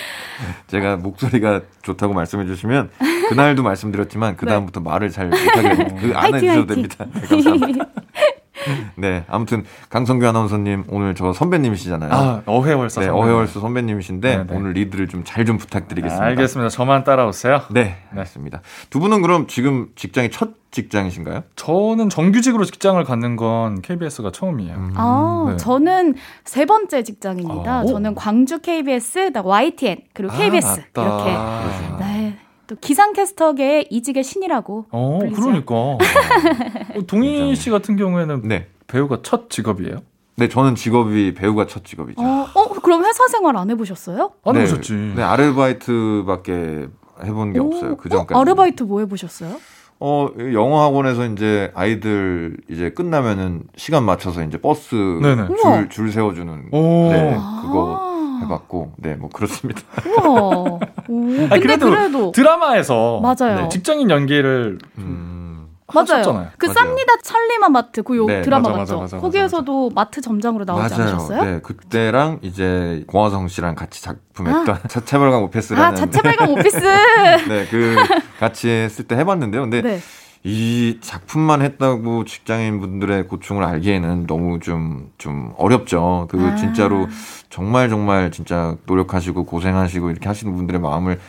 [SPEAKER 1] 제가 목소리가 좋다고 말씀해 주시면 그날도 말씀드렸지만 그 다음부터 말을 잘 못하게. 그안
[SPEAKER 8] 화이팅,
[SPEAKER 1] 해주셔도
[SPEAKER 8] 화이팅.
[SPEAKER 1] 됩니다. 네, 감사합니다. 네, 아무튼 강성규 아나운서님 오늘 저 선배님이시잖아요.
[SPEAKER 9] 아, 어회월사.
[SPEAKER 1] 네,
[SPEAKER 9] 선배님.
[SPEAKER 1] 어회월수 선배님이신데
[SPEAKER 9] 네, 네.
[SPEAKER 1] 오늘 리드를 좀 잘좀 부탁드리겠습니다.
[SPEAKER 9] 알겠습니다. 저만 따라오세요.
[SPEAKER 1] 네, 알겠습니다. 두 분은 그럼 지금 직장이 첫 직장이신가요?
[SPEAKER 9] 저는 정규직으로 직장을 갖는 건 KBS가 처음이에요.
[SPEAKER 1] 음.
[SPEAKER 8] 아,
[SPEAKER 9] 네.
[SPEAKER 8] 저는 세 번째 직장입니다.
[SPEAKER 9] 아,
[SPEAKER 8] 저는 광주 KBS, YTN 그리고 KBS
[SPEAKER 9] 아.
[SPEAKER 8] 이렇게. 네. 또 기상캐스터계의 이직의 신이라고.
[SPEAKER 9] 어,
[SPEAKER 8] 불리죠.
[SPEAKER 9] 그러니까. 어, 동희 씨 같은 경우에는
[SPEAKER 1] 네.
[SPEAKER 9] 배우가 첫 직업이에요?
[SPEAKER 1] 네, 저는 직업이 배우가 첫 직업이죠.
[SPEAKER 8] 어, 어, 그럼 회사 생활 안 해보셨어요?
[SPEAKER 9] 안
[SPEAKER 1] 네,
[SPEAKER 9] 해보셨지.
[SPEAKER 1] 네, 아르바이트밖에 해본 게
[SPEAKER 8] 오,
[SPEAKER 1] 없어요. 그
[SPEAKER 8] 어,
[SPEAKER 1] 전까지.
[SPEAKER 8] 아르바이트 뭐 해보셨어요?
[SPEAKER 1] 어, 영어 학원에서 이제 아이들 이제 끝나면은 시간 맞춰서 이제 버스
[SPEAKER 9] 네네.
[SPEAKER 8] 우와.
[SPEAKER 1] 줄, 줄 세워주는
[SPEAKER 9] 오.
[SPEAKER 1] 네,
[SPEAKER 8] 아.
[SPEAKER 1] 그거 해봤고, 네, 뭐 그렇습니다.
[SPEAKER 8] 우와. 오, 근데
[SPEAKER 9] 아니, 그래도
[SPEAKER 8] 그래도
[SPEAKER 9] 드라마에서
[SPEAKER 8] 맞아요.
[SPEAKER 9] 네, 직장인 연기를
[SPEAKER 1] 음,
[SPEAKER 8] 맞아요.
[SPEAKER 9] 하셨잖아요.
[SPEAKER 8] 그
[SPEAKER 1] 맞아요.
[SPEAKER 8] 쌉니다 찰리마 마트 그요
[SPEAKER 1] 네,
[SPEAKER 8] 드라마
[SPEAKER 9] 맞아,
[SPEAKER 8] 맞죠?
[SPEAKER 9] 맞아, 맞아,
[SPEAKER 8] 거기에서도 마트 점장으로 나오지
[SPEAKER 1] 맞아요.
[SPEAKER 8] 않으셨어요?
[SPEAKER 1] 네, 그때랑 이제 공화성 씨랑 같이 작품했던 자체발광 오피스라는
[SPEAKER 8] 아 자체 발광 오피스.
[SPEAKER 1] 네, 그 같이 했을 때 해봤는데요. 근데
[SPEAKER 8] 네.
[SPEAKER 1] 이 작품만 했다고 직장인 분들의 고충을 알기에는 너무 좀, 좀 어렵죠. 그
[SPEAKER 8] 아.
[SPEAKER 1] 진짜로 정말 정말 진짜 노력하시고 고생하시고 이렇게 하시는 분들의 마음을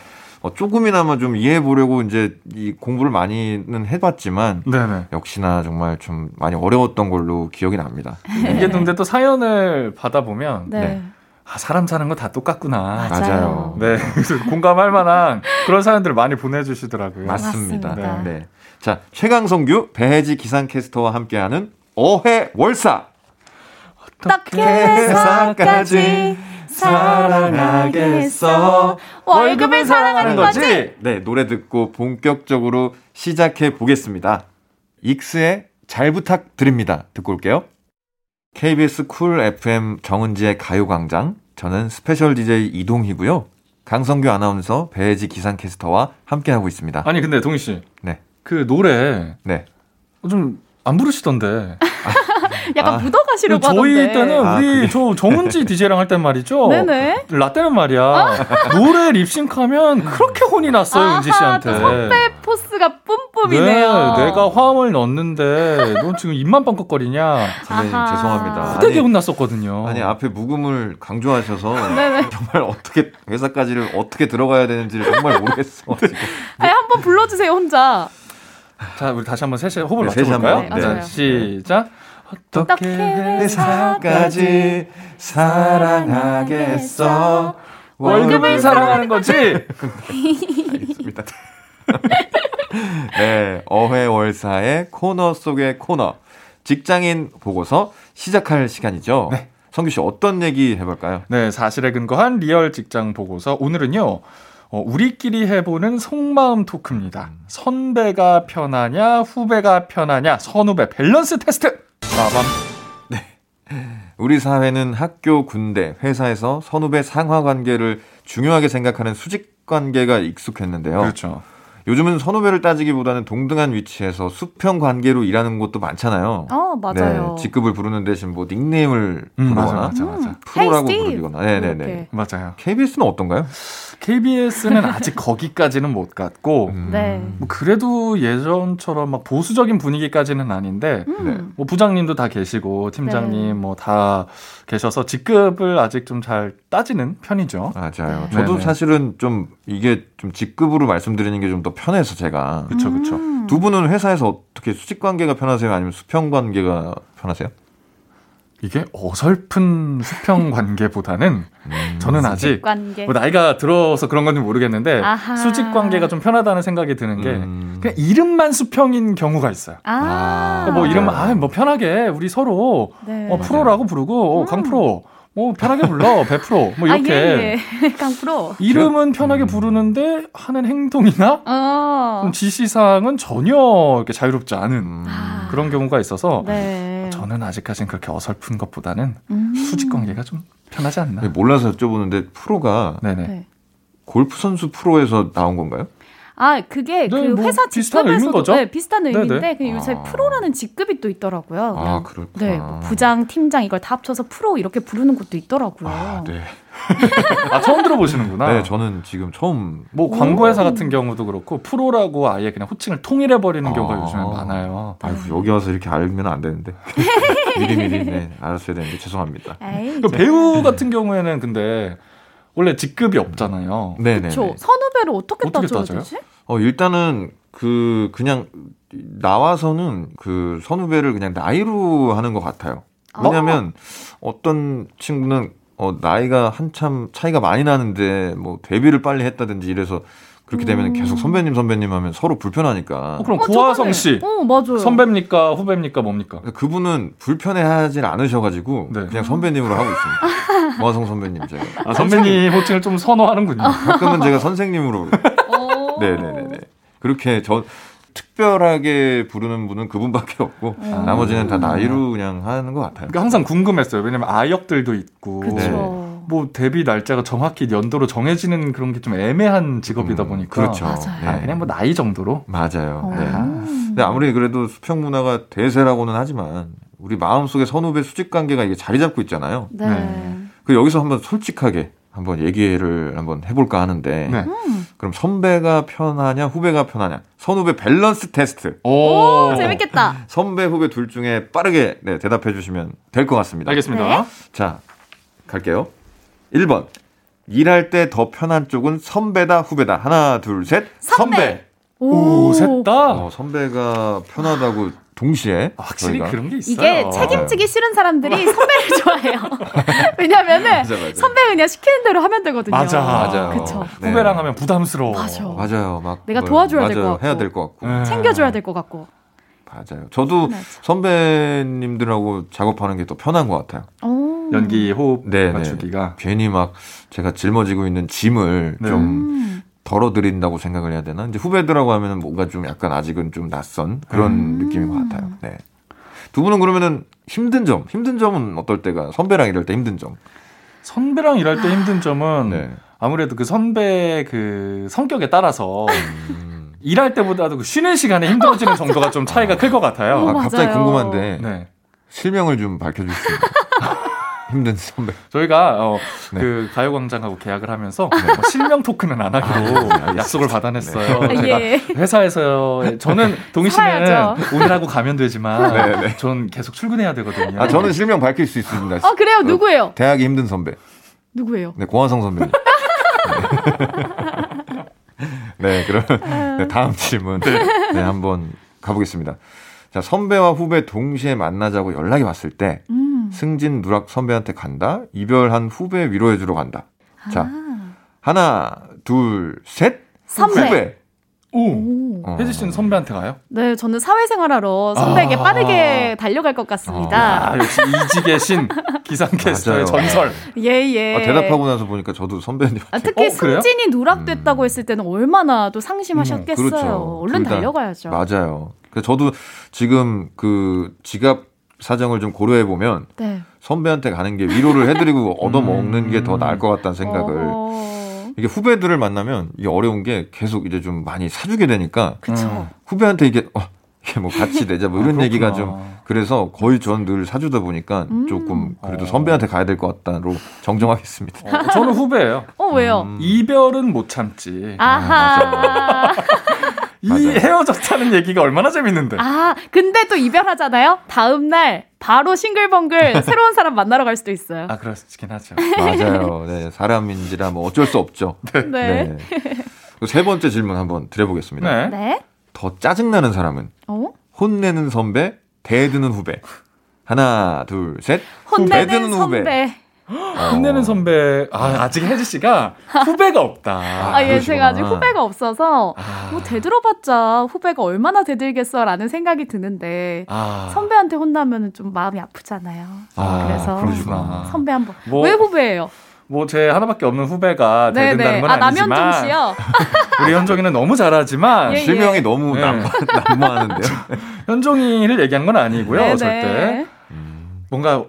[SPEAKER 1] 어, 조금이나마 좀 이해해 보려고 이제 이 공부를 많이는 해봤지만
[SPEAKER 9] 네네.
[SPEAKER 1] 역시나 정말 좀 많이 어려웠던 걸로 기억이 납니다.
[SPEAKER 9] 이게 근데 또 사연을 받아보면
[SPEAKER 8] 네.
[SPEAKER 1] 네.
[SPEAKER 9] 아, 사람 사는 거 다 똑같구나.
[SPEAKER 8] 맞아요.
[SPEAKER 1] 맞아요.
[SPEAKER 9] 네, 공감할 만한 그런 사연들을 많이 보내주시더라고요.
[SPEAKER 1] 맞습니다.
[SPEAKER 8] 맞습니다.
[SPEAKER 1] 네. 자, 최강성규, 배혜지 기상캐스터와 함께하는 어회 월사.
[SPEAKER 8] 어떻게 회사까지 사랑하겠어? 월급을 사랑하는 거지.
[SPEAKER 1] 네, 노래 듣고 본격적으로 시작해 보겠습니다. 익스의 잘 부탁드립니다. 듣고 올게요. KBS 쿨 FM 정은지의 가요광장. 저는 스페셜 DJ 이동휘고요. 강성규 아나운서, 배혜지 기상캐스터와 함께하고 있습니다.
[SPEAKER 9] 아니 근데 동휘 씨,
[SPEAKER 1] 네,
[SPEAKER 9] 그 노래
[SPEAKER 1] 네.
[SPEAKER 9] 좀 안 부르시던데.
[SPEAKER 8] 약간
[SPEAKER 1] 아.
[SPEAKER 8] 묻어가시려고
[SPEAKER 9] 저희
[SPEAKER 8] 하던데.
[SPEAKER 9] 때는
[SPEAKER 1] 아,
[SPEAKER 9] 우리
[SPEAKER 1] 그게-
[SPEAKER 9] 저 정은지 DJ랑 할 땐 말이죠.
[SPEAKER 8] 네네.
[SPEAKER 9] 라떼는 말이야. 노래 립싱크하면 그렇게 혼이 났어요, 은지
[SPEAKER 8] 아하,
[SPEAKER 9] 씨한테.
[SPEAKER 8] 또 선배 포스가 뿜뿜이네요.
[SPEAKER 9] 네, 내가 화음을 넣었는데 너 지금 입만 뻥긋거리냐.
[SPEAKER 1] 선배님
[SPEAKER 8] 아하.
[SPEAKER 1] 죄송합니다.
[SPEAKER 9] 되게 혼났었거든요.
[SPEAKER 1] 아니 앞에 묵음을 강조하셔서
[SPEAKER 8] 네네.
[SPEAKER 1] 정말 어떻게 회사까지를 어떻게 들어가야 되는지를 정말 모르겠어. 지금.
[SPEAKER 8] 아니 한번 불러주세요 혼자.
[SPEAKER 9] 자, 우리 다시 한번 셋이 호흡을
[SPEAKER 1] 네,
[SPEAKER 9] 맞춰볼까요?
[SPEAKER 8] 네,
[SPEAKER 9] 자. 시작.
[SPEAKER 8] 어떻게
[SPEAKER 1] 회사까지 사랑하겠어.
[SPEAKER 9] 월급을 사랑하는 거지.
[SPEAKER 1] 알겠습니다. 네, 어회월사의 코너 속의 코너. 직장인 보고서 시작할 시간이죠.
[SPEAKER 9] 네.
[SPEAKER 1] 성규 씨 어떤 얘기 해볼까요?
[SPEAKER 9] 네, 사실에 근거한 리얼 직장 보고서. 오늘은요, 어, 우리끼리 해보는 속마음 토크입니다. 선배가 편하냐, 후배가 편하냐, 선후배 밸런스 테스트! 빠밤.
[SPEAKER 1] 우리 사회는 학교, 군대, 회사에서 선후배 상하 관계를 중요하게 생각하는 수직 관계가 익숙했는데요.
[SPEAKER 9] 그렇죠.
[SPEAKER 1] 요즘은 선후배를 따지기보다는 동등한 위치에서 수평 관계로 일하는 곳도 많잖아요.
[SPEAKER 8] 어, 맞아요.
[SPEAKER 1] 네, 직급을 부르는 대신 뭐 닉네임을
[SPEAKER 9] 음,
[SPEAKER 1] 부르거나
[SPEAKER 9] 맞아, 맞아, 맞아.
[SPEAKER 1] 프로라고
[SPEAKER 8] Hey, Steve.
[SPEAKER 1] 부르거나. 네 네네.
[SPEAKER 8] 이렇게.
[SPEAKER 9] 맞아요.
[SPEAKER 1] KBS는 어떤가요?
[SPEAKER 9] KBS는 아직 거기까지는 못 갔고,
[SPEAKER 1] 음.
[SPEAKER 8] 네.
[SPEAKER 9] 뭐 그래도 예전처럼 막 보수적인 분위기까지는 아닌데,
[SPEAKER 8] 음.
[SPEAKER 1] 네.
[SPEAKER 9] 뭐 부장님도 다 계시고, 팀장님
[SPEAKER 8] 네.
[SPEAKER 9] 뭐다 계셔서 직급을 아직 좀 잘 따지는 편이죠.
[SPEAKER 1] 맞아요.
[SPEAKER 9] 네.
[SPEAKER 1] 저도
[SPEAKER 9] 네네.
[SPEAKER 1] 사실은 좀 이게 좀 직급으로 말씀드리는 게 좀 더 편해서 제가.
[SPEAKER 9] 그쵸, 그쵸.
[SPEAKER 8] 음.
[SPEAKER 1] 두 분은 회사에서 어떻게 수직 관계가 편하세요? 아니면 수평 관계가 편하세요?
[SPEAKER 9] 이게 어설픈 수평 관계보다는 저는 아직
[SPEAKER 8] 관계.
[SPEAKER 9] 뭐 나이가 들어서 그런 건지 모르겠는데
[SPEAKER 8] 아하.
[SPEAKER 9] 수직 관계가 좀 편하다는 생각이 드는 게
[SPEAKER 1] 음.
[SPEAKER 9] 그냥 이름만 수평인 경우가 있어요.
[SPEAKER 8] 아.
[SPEAKER 9] 뭐 이름
[SPEAKER 1] 네.
[SPEAKER 9] 아뭐 편하게 우리 서로
[SPEAKER 8] 네.
[SPEAKER 9] 어, 프로라고 부르고 어, 강 프로 뭐 편하게 불러 배프로 뭐 이렇게
[SPEAKER 8] 아, 예, 예. 강프로.
[SPEAKER 9] 이름은 편하게 부르는데 하는 행동이나
[SPEAKER 8] 어.
[SPEAKER 9] 좀 지시사항은 전혀 이렇게 자유롭지 않은
[SPEAKER 1] 음.
[SPEAKER 8] 아.
[SPEAKER 9] 그런 경우가 있어서
[SPEAKER 8] 네.
[SPEAKER 9] 저는 아직까지는 그렇게 어설픈 것보다는
[SPEAKER 8] 음.
[SPEAKER 9] 수직 관계가 좀 편하지 않나.
[SPEAKER 1] 몰라서 여쭤보는데 프로가
[SPEAKER 9] 네네.
[SPEAKER 8] 네.
[SPEAKER 1] 골프 선수 프로에서 나온 건가요?
[SPEAKER 8] 아, 그게 그
[SPEAKER 9] 네, 뭐
[SPEAKER 8] 회사
[SPEAKER 9] 비슷한 의미인
[SPEAKER 8] 직급에서도
[SPEAKER 9] 거죠?
[SPEAKER 8] 네, 비슷한 의미인데
[SPEAKER 9] 네네.
[SPEAKER 8] 그 요새
[SPEAKER 1] 아.
[SPEAKER 8] 프로라는 직급이 또 있더라고요.
[SPEAKER 1] 아, 그렇구나.
[SPEAKER 8] 네, 뭐 부장, 팀장 이걸 다 합쳐서 프로 이렇게 부르는 것도 있더라고요.
[SPEAKER 1] 아, 네.
[SPEAKER 9] 아 처음 들어보시는구나.
[SPEAKER 1] 네, 저는 지금 처음
[SPEAKER 9] 뭐 광고회사 같은 경우도 그렇고 프로라고 아예 그냥 호칭을 통일해 버리는 경우가
[SPEAKER 1] 아.
[SPEAKER 9] 요즘에 많아요.
[SPEAKER 1] 아이고, 여기 와서 이렇게 알면 안 되는데. 미리 미리 네, 알았어야 되는데 죄송합니다.
[SPEAKER 8] 에이,
[SPEAKER 9] 그 배우 같은 경우에는 근데 원래 직급이 없잖아요.
[SPEAKER 1] 네, 네.
[SPEAKER 8] 저 선후배를 어떻게,
[SPEAKER 9] 어떻게
[SPEAKER 8] 따져야
[SPEAKER 9] 따져요?
[SPEAKER 8] 되지?
[SPEAKER 1] 어, 일단은 그 그냥 나와서는 그 선후배를 그냥 나이로 하는 것 같아요. 왜냐면 어떤 친구는 어, 나이가 한참 차이가 많이 나는데 뭐 데뷔를 빨리 했다든지 이래서 그렇게 되면 계속 선배님 선배님 하면 서로 불편하니까.
[SPEAKER 9] 어, 그럼
[SPEAKER 8] 어,
[SPEAKER 9] 고화성 씨
[SPEAKER 8] 어, 맞아요.
[SPEAKER 9] 선배입니까 후배입니까 뭡니까?
[SPEAKER 1] 그분은 불편해하진 않으셔가지고
[SPEAKER 9] 네.
[SPEAKER 1] 그냥 선배님으로 하고 있습니다. 모아성 선배님 제가.
[SPEAKER 9] 아, 선배님 호칭을 좀 선호하는군요.
[SPEAKER 1] 가끔은 제가 선생님으로.
[SPEAKER 8] 어.
[SPEAKER 1] 네네네네. 그렇게 저 특별하게 부르는 분은 그분밖에 없고 나머지는 다 나이로 그냥 하는 것 같아요.
[SPEAKER 9] 그러니까 항상 궁금했어요. 왜냐면 아역들도 있고
[SPEAKER 8] 그렇죠.
[SPEAKER 9] 뭐 데뷔 날짜가 정확히 연도로 정해지는 그런 게 좀 애매한 직업이다
[SPEAKER 1] 음,
[SPEAKER 9] 보니까
[SPEAKER 1] 그렇죠.
[SPEAKER 8] 맞아요.
[SPEAKER 1] 네.
[SPEAKER 9] 아, 그냥 뭐 나이 정도로
[SPEAKER 1] 맞아요.
[SPEAKER 8] 어.
[SPEAKER 1] 네. 근데 아무리 그래도 수평 문화가 대세라고는 하지만 우리 마음 속에 선후배 수직 관계가 이게 자리 잡고 있잖아요.
[SPEAKER 8] 네.
[SPEAKER 9] 네.
[SPEAKER 1] 그 여기서 한번 솔직하게 한번 얘기를 한번 해볼까 하는데
[SPEAKER 9] 네.
[SPEAKER 1] 그럼 선배가 편하냐 후배가 편하냐 선후배 밸런스 테스트
[SPEAKER 9] 오,
[SPEAKER 8] 오, 재밌겠다.
[SPEAKER 1] 선배 후배 둘 중에 빠르게 네, 대답해 주시면 될 것 같습니다.
[SPEAKER 9] 알겠습니다.
[SPEAKER 8] 네.
[SPEAKER 1] 자 갈게요. 1번 일할 때 더 편한 쪽은 선배다 후배다 하나 둘셋
[SPEAKER 8] 선배.
[SPEAKER 9] 오, 셋다.
[SPEAKER 1] 어, 선배가 편하다고 동시에
[SPEAKER 9] 아, 확실히
[SPEAKER 1] 저희가
[SPEAKER 9] 그런 게 있어요.
[SPEAKER 8] 이게 책임지기 싫은 사람들이 선배를 좋아해요. 왜냐면은
[SPEAKER 1] 맞아, 맞아.
[SPEAKER 8] 선배가 그냥 시키는 대로 하면 되거든요.
[SPEAKER 9] 맞아.
[SPEAKER 1] 맞아요.
[SPEAKER 8] 그쵸.
[SPEAKER 1] 네.
[SPEAKER 9] 후배랑 하면 부담스러워.
[SPEAKER 8] 맞아.
[SPEAKER 1] 맞아요. 막
[SPEAKER 8] 내가
[SPEAKER 1] 뭐,
[SPEAKER 8] 도와줘야 될것
[SPEAKER 1] 맞아요.
[SPEAKER 8] 같고.
[SPEAKER 1] 해야 될 것 같고.
[SPEAKER 9] 네.
[SPEAKER 8] 챙겨줘야 될 것 같고.
[SPEAKER 1] 맞아요. 저도
[SPEAKER 8] 맞아.
[SPEAKER 1] 선배님들하고 작업하는 게 더 편한 것 같아요.
[SPEAKER 8] 오.
[SPEAKER 9] 연기 호흡
[SPEAKER 1] 네, 네.
[SPEAKER 9] 맞추기가.
[SPEAKER 1] 괜히 막 제가 짊어지고 있는 짐을
[SPEAKER 9] 네.
[SPEAKER 1] 좀
[SPEAKER 8] 음.
[SPEAKER 1] 덜어드린다고 생각을 해야 되나? 이제 후배들하고 하면은 뭔가 좀 약간 아직은 좀 낯선 그런
[SPEAKER 8] 음.
[SPEAKER 1] 느낌인 것 같아요. 네. 두 분은 그러면은 힘든 점, 힘든 점은 어떨 때가 선배랑 이럴 때 힘든 점.
[SPEAKER 9] 선배랑 일할 때 힘든 점은
[SPEAKER 1] 네.
[SPEAKER 9] 아무래도 그 선배 그 성격에 따라서
[SPEAKER 1] 음.
[SPEAKER 9] 일할 때보다도 그 쉬는 시간에 힘들어지는 정도가 좀 차이가 클것 같아요.
[SPEAKER 8] 어,
[SPEAKER 1] 아, 갑자기
[SPEAKER 8] 맞아요.
[SPEAKER 1] 궁금한데
[SPEAKER 9] 네.
[SPEAKER 1] 실명을 좀 밝혀줄 수 있나요? 힘든 선배.
[SPEAKER 9] 저희가 어,
[SPEAKER 1] 네.
[SPEAKER 9] 그 가요광장하고 계약을 하면서 뭐 실명 토크는 안 하기로 약속을 받아냈어요.
[SPEAKER 8] 네.
[SPEAKER 9] 제가
[SPEAKER 8] 예.
[SPEAKER 9] 회사에서 저는 동희 씨는
[SPEAKER 8] 살아야죠.
[SPEAKER 9] 오늘 하고 가면 되지만
[SPEAKER 1] 네, 네.
[SPEAKER 9] 전 계속 출근해야 되거든요.
[SPEAKER 1] 아, 저는 실명 밝힐 수 있습니다.
[SPEAKER 8] 어, 그래요? 누구예요?
[SPEAKER 1] 대학이 힘든 선배.
[SPEAKER 8] 누구예요?
[SPEAKER 1] 네, 고화성 선배님. 네, 네 그럼 네, 다음 질문 네, 한번 가보겠습니다. 자, 선배와 후배 동시에 만나자고 연락이 왔을 때
[SPEAKER 8] 음.
[SPEAKER 1] 승진 누락 선배한테 간다. 이별한 후배 위로해주러 간다. 자,
[SPEAKER 8] 아.
[SPEAKER 1] 하나, 둘, 셋.
[SPEAKER 8] 선배.
[SPEAKER 1] 후배.
[SPEAKER 9] 오.
[SPEAKER 1] 어.
[SPEAKER 9] 혜지 씨는 선배한테 가요?
[SPEAKER 8] 네, 저는 사회생활하러 선배에게
[SPEAKER 9] 아.
[SPEAKER 8] 빠르게 달려갈 것 같습니다.
[SPEAKER 9] 아, 역시 이직의 신 기상캐스터의. 전설.
[SPEAKER 8] 예, 예.
[SPEAKER 1] 아, 대답하고 나서 보니까 저도 선배님
[SPEAKER 8] 아, 특히
[SPEAKER 9] 어?
[SPEAKER 8] 승진이 누락됐다고 했을 때는 얼마나 또 상심하셨겠어요.
[SPEAKER 1] 그렇죠.
[SPEAKER 8] 얼른. 달려가야죠.
[SPEAKER 1] 맞아요. 저도 지금 그 지갑 사정을 좀 고려해 보면
[SPEAKER 8] 네.
[SPEAKER 1] 선배한테 가는 게 위로를 해드리고 얻어 먹는 게 더 나을 것 같다는 생각을
[SPEAKER 8] 어,
[SPEAKER 1] 이게 후배들을 만나면 이게 어려운 게 계속 이제 좀 많이 사주게 되니까
[SPEAKER 8] 그쵸.
[SPEAKER 1] 후배한테 이게 어, 이게 뭐 같이 내자 뭐 이런
[SPEAKER 9] 아,
[SPEAKER 1] 얘기가. 좀 그래서 거의 전 늘 사주다 보니까
[SPEAKER 8] 음.
[SPEAKER 1] 조금 그래도
[SPEAKER 9] 어.
[SPEAKER 1] 선배한테 가야 될 것 같다로 정정하겠습니다.
[SPEAKER 9] 어, 저는 후배예요.
[SPEAKER 8] 어, 왜요?
[SPEAKER 1] 음.
[SPEAKER 9] 이별은 못 참지.
[SPEAKER 8] 아하.
[SPEAKER 9] 이
[SPEAKER 1] 맞아요.
[SPEAKER 9] 헤어졌다는 얘기가 얼마나 재밌는데.
[SPEAKER 8] 아, 근데 또 이별하잖아요? 다음날 바로 싱글벙글 새로운 사람 만나러 갈 수도 있어요.
[SPEAKER 9] 아, 그렇긴 하죠.
[SPEAKER 1] 맞아요. 네, 사람인지라 뭐 어쩔 수 없죠.
[SPEAKER 8] 네.
[SPEAKER 1] 그세 번째 질문 한번 드려보겠습니다.
[SPEAKER 9] 네.
[SPEAKER 8] 네.
[SPEAKER 1] 더 짜증나는 사람은
[SPEAKER 8] 어?
[SPEAKER 1] 혼내는 선배, 대드는 후배. 하나, 둘, 셋.
[SPEAKER 8] 혼내는
[SPEAKER 1] 대드는 후배.
[SPEAKER 8] 선배.
[SPEAKER 1] 어.
[SPEAKER 9] 혼내는 선배. 아, 아직 혜지 씨가 후배가 없다.
[SPEAKER 8] 아, 예,
[SPEAKER 1] 그러시구나.
[SPEAKER 8] 제가 아직 후배가 없어서,
[SPEAKER 9] 아.
[SPEAKER 8] 뭐, 대들어봤자 후배가 얼마나 대들겠어? 라는 생각이 드는데,
[SPEAKER 9] 아.
[SPEAKER 8] 선배한테 혼나면 좀 마음이 아프잖아요.
[SPEAKER 1] 아,
[SPEAKER 8] 그래서
[SPEAKER 9] 그러시구나.
[SPEAKER 8] 선배 한 번.
[SPEAKER 9] 뭐-
[SPEAKER 8] 왜 후배예요?
[SPEAKER 9] 뭐 제 하나밖에 없는 후배가 대든다는
[SPEAKER 8] 네네.
[SPEAKER 9] 건
[SPEAKER 8] 아,
[SPEAKER 9] 아니지만
[SPEAKER 8] 남현종 씨요?
[SPEAKER 9] 우리 현종이는 너무 잘하지만
[SPEAKER 8] 예,
[SPEAKER 1] 실명이 너무
[SPEAKER 9] 네.
[SPEAKER 1] 난무, 난무하는데요.
[SPEAKER 9] 현종이를 얘기하는 건 아니고요
[SPEAKER 8] 네네.
[SPEAKER 9] 절대 뭔가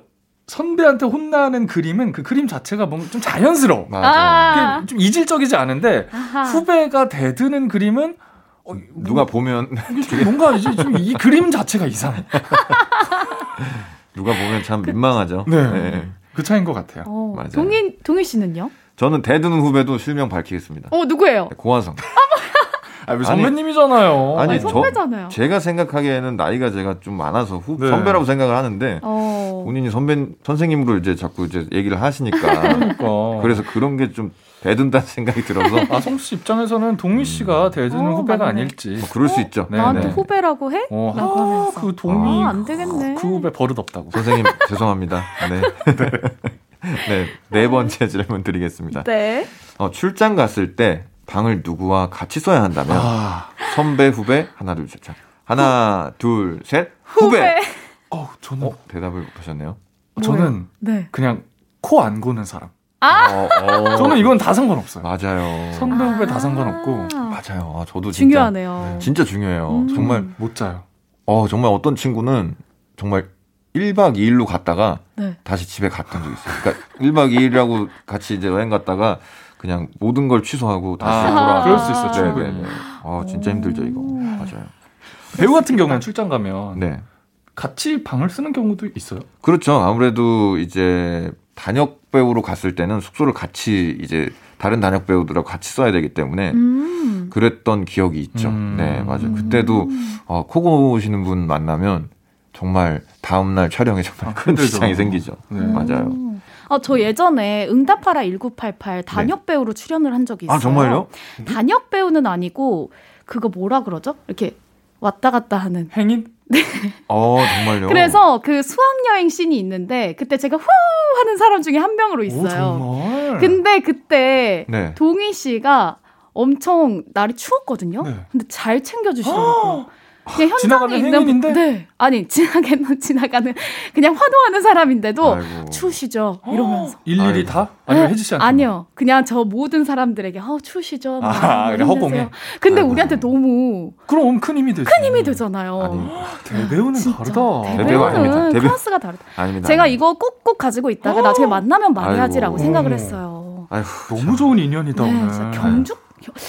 [SPEAKER 9] 선배한테 혼나는 그림은 그 그림 자체가 뭔가 좀 자연스러워
[SPEAKER 1] 맞아.
[SPEAKER 8] 아,
[SPEAKER 9] 이게 좀 이질적이지 않은데
[SPEAKER 8] 아하.
[SPEAKER 9] 후배가 대드는 그림은 어,
[SPEAKER 1] 누가 보면
[SPEAKER 9] 뭔가 이제 좀 이 그림 자체가 이상해
[SPEAKER 1] 누가 보면 참 민망하죠.
[SPEAKER 9] 네. 그 차이인 것 같아요
[SPEAKER 8] 어,
[SPEAKER 1] 맞아요.
[SPEAKER 8] 동희, 동희 씨는요?
[SPEAKER 1] 저는 대드는 후배도 실명 밝히겠습니다.
[SPEAKER 8] 어, 누구예요?
[SPEAKER 1] 고화성.
[SPEAKER 9] 아, 왜 선배님이잖아요
[SPEAKER 1] 아니,
[SPEAKER 8] 아니,
[SPEAKER 1] 저-
[SPEAKER 8] 선배잖아요.
[SPEAKER 1] 제가 생각하기에는 나이가 제가 좀 많아서 후,
[SPEAKER 9] 네.
[SPEAKER 1] 선배라고 생각을 하는데
[SPEAKER 8] 어.
[SPEAKER 1] 본인이 선배 선생님으로 이제 자꾸 이제 얘기를 하시니까
[SPEAKER 9] 그러니까
[SPEAKER 1] 그래서 그런 게 좀 대든다는 생각이 들어서
[SPEAKER 9] 아 성수 씨 입장에서는 동희 씨가 대드는
[SPEAKER 8] 어,
[SPEAKER 9] 후배가
[SPEAKER 8] 맞네.
[SPEAKER 1] 뭐
[SPEAKER 9] 아닐지
[SPEAKER 1] 그럴 수 있죠.
[SPEAKER 9] 네,
[SPEAKER 8] 나한테
[SPEAKER 9] 네.
[SPEAKER 8] 후배라고 해?
[SPEAKER 9] 어, 아. 그 동의
[SPEAKER 8] 아, 안 되겠네.
[SPEAKER 9] 그 후배 버릇 없다고
[SPEAKER 1] 선생님 죄송합니다. 네. 네, 네 번째 질문 드리겠습니다.
[SPEAKER 8] 네.
[SPEAKER 1] 어, 출장 갔을 때 방을 누구와 같이 써야 한다면
[SPEAKER 9] 아,
[SPEAKER 1] 선배 후배 하나 둘 셋. 자, 하나 둘 셋. 후배.
[SPEAKER 9] 어, 저는
[SPEAKER 1] 어, 대답을 못 하셨네요.
[SPEAKER 9] 저는
[SPEAKER 8] 네.
[SPEAKER 9] 그냥 코 안 고는 사람.
[SPEAKER 8] 아!
[SPEAKER 1] 어, 어.
[SPEAKER 9] 저는 이건 다 상관없어요.
[SPEAKER 1] 맞아요.
[SPEAKER 9] 선배 후배 다 상관없고
[SPEAKER 8] 아,
[SPEAKER 1] 맞아요. 아, 저도 진짜
[SPEAKER 8] 중요하네요.
[SPEAKER 1] 진짜 중요해요.
[SPEAKER 8] 음.
[SPEAKER 1] 정말
[SPEAKER 9] 못 자요.
[SPEAKER 1] 어 정말 어떤 친구는 정말 1박 2일로 갔다가
[SPEAKER 8] 네.
[SPEAKER 1] 다시 집에 갔던 적이 있어요. 그러니까 1박 2일이라고 같이 이제 여행 갔다가 그냥 모든 걸 취소하고 다시
[SPEAKER 9] 아,
[SPEAKER 1] 돌아와.
[SPEAKER 9] 그럴 수 있어요,
[SPEAKER 1] 네,
[SPEAKER 9] 충분히.
[SPEAKER 1] 네, 네. 아, 진짜 힘들죠, 이거. 맞아요.
[SPEAKER 9] 배우 같은 경우는 출장 가면
[SPEAKER 1] 네.
[SPEAKER 9] 같이 방을 쓰는 경우도 있어요.
[SPEAKER 1] 그렇죠. 아무래도 이제 단역 배우로 갔을 때는 숙소를 같이 이제 다른 단역 배우들하고 같이 써야 되기 때문에
[SPEAKER 8] 음.
[SPEAKER 1] 그랬던 기억이 있죠.
[SPEAKER 9] 음.
[SPEAKER 1] 네, 맞아요. 그때도 어, 코 고시는 분 만나면 정말 다음 날 촬영에 정말
[SPEAKER 9] 아,
[SPEAKER 1] 큰. 지장이 생기죠.
[SPEAKER 9] 네.
[SPEAKER 1] 맞아요.
[SPEAKER 8] 음. 아, 저 예전에 응답하라 1988 단역 배우로 출연을 한 적이 있어요.
[SPEAKER 1] 아, 정말요?
[SPEAKER 8] 단역 배우는 아니고 그거 뭐라 그러죠? 이렇게 왔다 갔다 하는.
[SPEAKER 9] 행인?
[SPEAKER 1] 어, 정말요?
[SPEAKER 8] 그래서 그 수학여행 씬이 있는데 그때 제가 후 하는 사람 중에 한 명으로
[SPEAKER 9] 오,
[SPEAKER 8] 있어요.
[SPEAKER 9] 정말.
[SPEAKER 8] 근데 그때
[SPEAKER 1] 네.
[SPEAKER 8] 동희 씨가 엄청 날이 추웠거든요.
[SPEAKER 9] 네.
[SPEAKER 8] 근데 잘 챙겨주시더라고요. 그냥 현장에
[SPEAKER 9] 지나가는
[SPEAKER 8] 있는
[SPEAKER 9] 행인인데?
[SPEAKER 8] 네 아니 지나가는 지나가는 그냥 환호하는 사람인데도
[SPEAKER 1] 아이고.
[SPEAKER 8] 추우시죠 이러면서
[SPEAKER 9] 일일이
[SPEAKER 1] 아이고.
[SPEAKER 9] 다? 아니면
[SPEAKER 8] 네,
[SPEAKER 9] 혜지 씨한테?
[SPEAKER 8] 아니요 그냥 저 모든 사람들에게 어 추우시죠 막
[SPEAKER 9] 아, 그래. 허공에?
[SPEAKER 8] 근데
[SPEAKER 1] 아이고.
[SPEAKER 8] 우리한테 너무
[SPEAKER 9] 그럼 큰 힘이 되죠.
[SPEAKER 8] 큰 힘이 되잖아요
[SPEAKER 1] 아니,
[SPEAKER 9] 대배우는
[SPEAKER 8] 진짜.
[SPEAKER 9] 다르다.
[SPEAKER 1] 대배우 아닙니다.
[SPEAKER 8] 대배우는
[SPEAKER 1] 대배우.
[SPEAKER 8] 클래스가 다르다
[SPEAKER 1] 아닙니다.
[SPEAKER 8] 제가
[SPEAKER 1] 아닙니다.
[SPEAKER 8] 이거 꼭꼭 가지고 있다가 나중에 만나면 말해야지라고. 생각을. 했어요
[SPEAKER 1] 아휴,
[SPEAKER 9] 너무 좋은 인연이다
[SPEAKER 8] 네,
[SPEAKER 9] 오늘.
[SPEAKER 8] 경주 겨-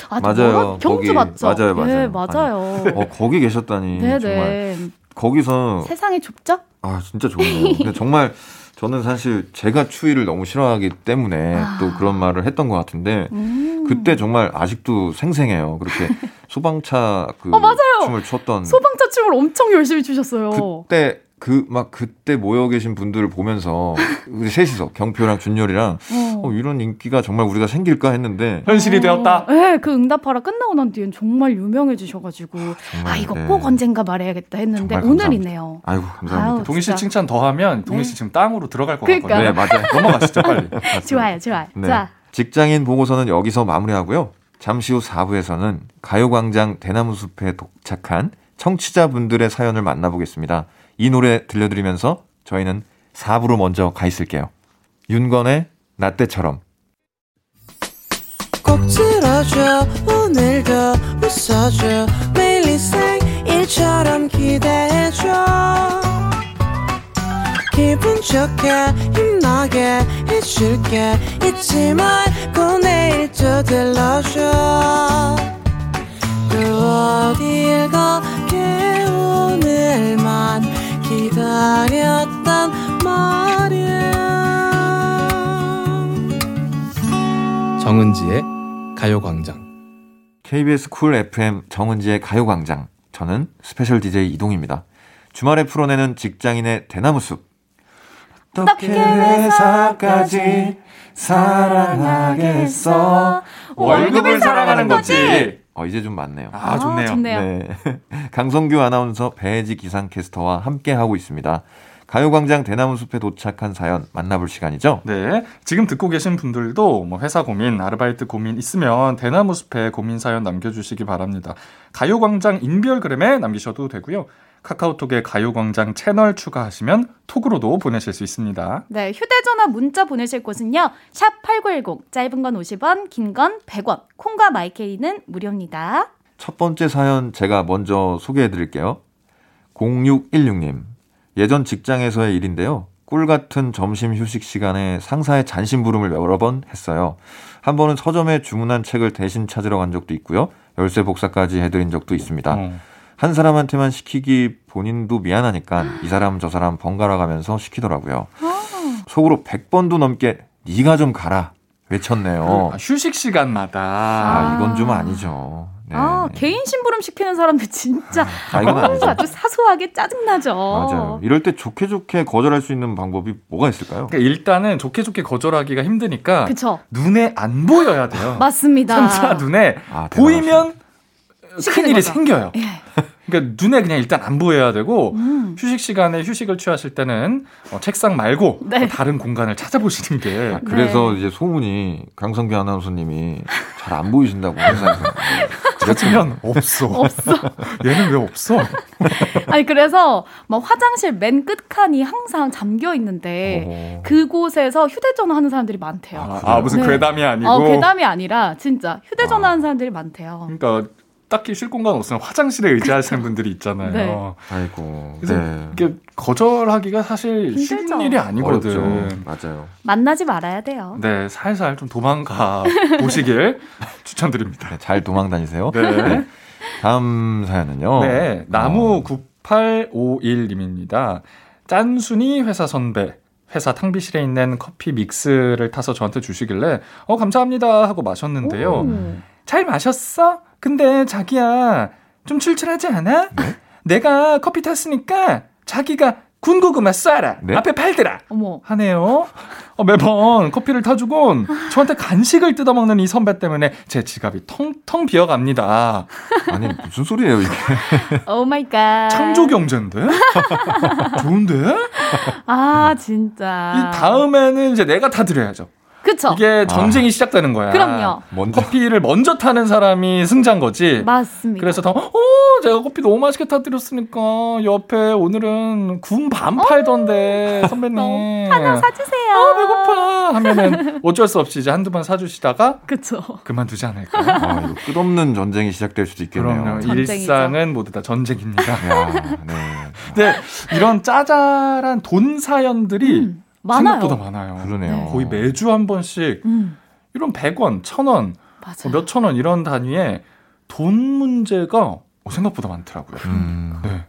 [SPEAKER 8] 아,
[SPEAKER 1] 맞아요.
[SPEAKER 8] 경주
[SPEAKER 1] 거기-
[SPEAKER 8] 맞죠?
[SPEAKER 1] 맞아요, 맞아요.
[SPEAKER 8] 네, 맞아요.
[SPEAKER 1] 어, 거기 계셨다니. 정말.
[SPEAKER 8] 네네.
[SPEAKER 1] 거기서
[SPEAKER 8] 세상이 좁죠?
[SPEAKER 1] 아 진짜 좋네요. 근데 정말 저는 사실 제가 추위를 너무 싫어하기 때문에
[SPEAKER 8] 아.
[SPEAKER 1] 또 그런 말을 했던 것 같은데
[SPEAKER 8] 음.
[SPEAKER 1] 그때 정말 아직도 생생해요. 그렇게 소방차 그
[SPEAKER 8] 어, 맞아요.
[SPEAKER 1] 춤을 췄던
[SPEAKER 8] 소방차 춤을 엄청 열심히 추셨어요.
[SPEAKER 1] 그때 그 막 그때 모여 계신 분들을 보면서 우리 셋이서 경표랑 준열이랑
[SPEAKER 8] 어.
[SPEAKER 1] 어, 이런 인기가 정말 우리가 생길까 했는데
[SPEAKER 9] 현실이 되었다.
[SPEAKER 8] 네, 그 응답하라 끝나고 난 뒤엔 정말 유명해지셔가지고
[SPEAKER 1] 정말,
[SPEAKER 8] 아 이거
[SPEAKER 1] 네.
[SPEAKER 8] 꼭 언젠가 말해야겠다 했는데. 오늘이네요.
[SPEAKER 1] 아이고 감사합니다.
[SPEAKER 8] 아우,
[SPEAKER 9] 동희 씨. 칭찬 더 하면 동희
[SPEAKER 8] 네.
[SPEAKER 9] 씨 지금 땅으로 들어갈 것
[SPEAKER 8] 그러니까.
[SPEAKER 9] 같거든요.
[SPEAKER 1] 네 맞아요.
[SPEAKER 9] 넘어가시죠 빨리.
[SPEAKER 8] 좋아요, 좋아요.
[SPEAKER 1] 네.
[SPEAKER 8] 자,
[SPEAKER 1] 직장인 보고서는 여기서 마무리하고요. 잠시 후 4부에서는 가요광장 대나무숲에 도착한 청취자분들의 사연을 만나보겠습니다. 이 노래 들려드리면서 저희는 4부로 먼저 가 있을게요. 윤건의 나 때처럼.
[SPEAKER 10] 꼭 들어줘 오늘도 웃어줘. 매일 일상일처럼 기대해줘. 기분 좋게 힘나게 해줄게. 잊지 말고 내일 또 들러줘. 또 어딜 오늘만 기다렸단 말이야
[SPEAKER 11] 정은지의 가요광장
[SPEAKER 1] KBS 쿨 FM 정은지의 가요광장. 저는 스페셜 DJ 이동휘입니다. 주말에 풀어내는 직장인의 대나무숲. 어떻게 회사까지 사랑하겠어?
[SPEAKER 9] 월급을 사랑하는 거지.
[SPEAKER 1] 어, 이제 좀 맞네요.
[SPEAKER 9] 아, 좋네요.
[SPEAKER 8] 좋네요.
[SPEAKER 1] 네. 강성규 아나운서 배혜지 기상캐스터와 함께하고 있습니다. 가요광장 대나무숲에 도착한 사연 만나볼 시간이죠?
[SPEAKER 9] 네. 지금 듣고 계신 분들도 뭐 회사 고민, 아르바이트 고민 있으면 대나무 숲에 고민 사연 남겨주시기 바랍니다. 가요광장 인별그램에 남기셔도 되고요. 카카오톡에 가요광장 채널 추가하시면 톡으로도 보내실 수 있습니다.
[SPEAKER 8] 네, 휴대전화 문자 보내실 곳은요. 샵 8910, 짧은 건 50원, 긴 건 100원, 콩과 마이케이는 무료입니다.
[SPEAKER 1] 첫 번째 사연 제가 먼저 소개해 드릴게요. 0616님. 예전 직장에서의 일인데요. 꿀 같은 점심 휴식 시간에 상사의 잔심부름을 여러 번 했어요. 한 번은 서점에 주문한 책을 대신 찾으러 간 적도 있고요. 열쇠 복사까지 해드린 적도 있습니다.
[SPEAKER 9] 어.
[SPEAKER 1] 한 사람한테만 시키기 본인도 미안하니까 이 사람 저 사람 번갈아 가면서 시키더라고요. 속으로 100번도 넘게 네가 좀 가라 외쳤네요.
[SPEAKER 9] 아, 휴식 시간마다.
[SPEAKER 1] 아, 이건 좀 아니죠. 네.
[SPEAKER 8] 아, 개인 심부름 시키는 사람들 진짜
[SPEAKER 1] 아, 이건 아니죠.
[SPEAKER 8] 아주 사소하게 짜증나죠.
[SPEAKER 1] 맞아요. 이럴 때 좋게 좋게 거절할 수 있는 방법이 뭐가 있을까요?
[SPEAKER 9] 그러니까 일단은 좋게 좋게 거절하기가 힘드니까
[SPEAKER 8] 그쵸.
[SPEAKER 9] 눈에 안 보여야 돼요.
[SPEAKER 8] 맞습니다.
[SPEAKER 9] 진짜 눈에
[SPEAKER 1] 아,
[SPEAKER 9] 보이면 큰일이. 생겨요.
[SPEAKER 8] 예.
[SPEAKER 9] 그러니까 눈에 그냥 일단 안 보여야 되고
[SPEAKER 8] 음.
[SPEAKER 9] 휴식 시간에 휴식을 취하실 때는 어, 책상 말고
[SPEAKER 8] 네.
[SPEAKER 9] 또 다른 공간을 찾아보시는 게
[SPEAKER 1] 아, 그래서 이제 소문이 강성규 아나운서님이 잘 안 보이신다고 회사에서.
[SPEAKER 9] 찾으면 없어.
[SPEAKER 8] 없어.
[SPEAKER 9] 얘는 왜 없어?
[SPEAKER 8] 아니 그래서 막 화장실 맨 끝칸이 항상 잠겨 있는데
[SPEAKER 1] 어.
[SPEAKER 8] 그곳에서 휴대전화 하는 사람들이 많대요.
[SPEAKER 9] 아, 아, 무슨
[SPEAKER 8] 네.
[SPEAKER 9] 괴담이 아니고.
[SPEAKER 8] 어, 괴담이 아니라 진짜 휴대전화 하는 사람들이 많대요.
[SPEAKER 9] 그러니까 딱히 쉴 공간 없으면 화장실에 의지하시는 분들이 있잖아요.
[SPEAKER 8] 네.
[SPEAKER 1] 아이고.
[SPEAKER 9] 그래서
[SPEAKER 1] 네.
[SPEAKER 9] 이게 거절하기가 사실 쉬운
[SPEAKER 8] 힘들죠.
[SPEAKER 9] 일이 아니거든.
[SPEAKER 1] 어렵죠. 맞아요.
[SPEAKER 8] 만나지 말아야 돼요.
[SPEAKER 9] 네, 살살 좀 도망가 보시길 추천드립니다.
[SPEAKER 1] 네, 잘 도망 다니세요.
[SPEAKER 9] 네.
[SPEAKER 1] 다음 사연은요.
[SPEAKER 9] 네, 나무 9851님입니다. 짠순이 회사 선배. 회사 탕비실에 있는 커피 믹스를 타서 저한테 주시길래 어 감사합니다 하고 마셨는데요.
[SPEAKER 8] 오.
[SPEAKER 9] 잘 마셨어? 근데 자기야 좀 출출하지 않아? 내가 커피 탔으니까 자기가 군고구마 쏴라
[SPEAKER 1] 네?
[SPEAKER 9] 앞에 팔더라
[SPEAKER 8] 어머.
[SPEAKER 9] 하네요. 어, 매번 커피를 타주곤 저한테 간식을 뜯어먹는 이 선배 때문에 제 지갑이 텅텅 비어갑니다.
[SPEAKER 1] 아니 무슨 소리예요 이게?
[SPEAKER 8] Oh my God.
[SPEAKER 9] 창조 경제인데? 좋은데?
[SPEAKER 8] 아, 진짜.
[SPEAKER 9] 이 다음에는 이제 내가 타드려야죠.
[SPEAKER 8] 그쵸?
[SPEAKER 9] 이게 전쟁이 시작되는 거야.
[SPEAKER 8] 그럼요.
[SPEAKER 1] 먼저
[SPEAKER 9] 커피를 먼저 타는 사람이 승자인 거지.
[SPEAKER 8] 맞습니다.
[SPEAKER 9] 그래서 더, 어, 제가 커피 너무 맛있게 타드렸으니까 옆에 오늘은 군 반 팔던데 선배님.
[SPEAKER 8] 어, 하나 사주세요.
[SPEAKER 9] 아, 배고파. 하면은 어쩔 수 없이 이제 한두 번 사주시다가
[SPEAKER 8] 그쵸.
[SPEAKER 9] 그만두지 않을까.
[SPEAKER 1] 아, 이거 끝없는 전쟁이 시작될 수도 있겠네요.
[SPEAKER 9] 그럼요.
[SPEAKER 8] 전쟁이죠.
[SPEAKER 9] 일상은 모두 다 전쟁입니다.
[SPEAKER 1] 야, 네.
[SPEAKER 9] 근데 이런 짜잘한 돈 사연들이
[SPEAKER 8] 음, 많아요.
[SPEAKER 9] 생각보다 많아요.
[SPEAKER 1] 그러네요.
[SPEAKER 9] 거의 매주 한 번씩
[SPEAKER 8] 음,
[SPEAKER 9] 이런 100원, 1000원,
[SPEAKER 8] 맞아.
[SPEAKER 9] 몇천 원 이런 단위에 돈 문제가 어, 생각보다 많더라고요.
[SPEAKER 1] 음.
[SPEAKER 9] 네.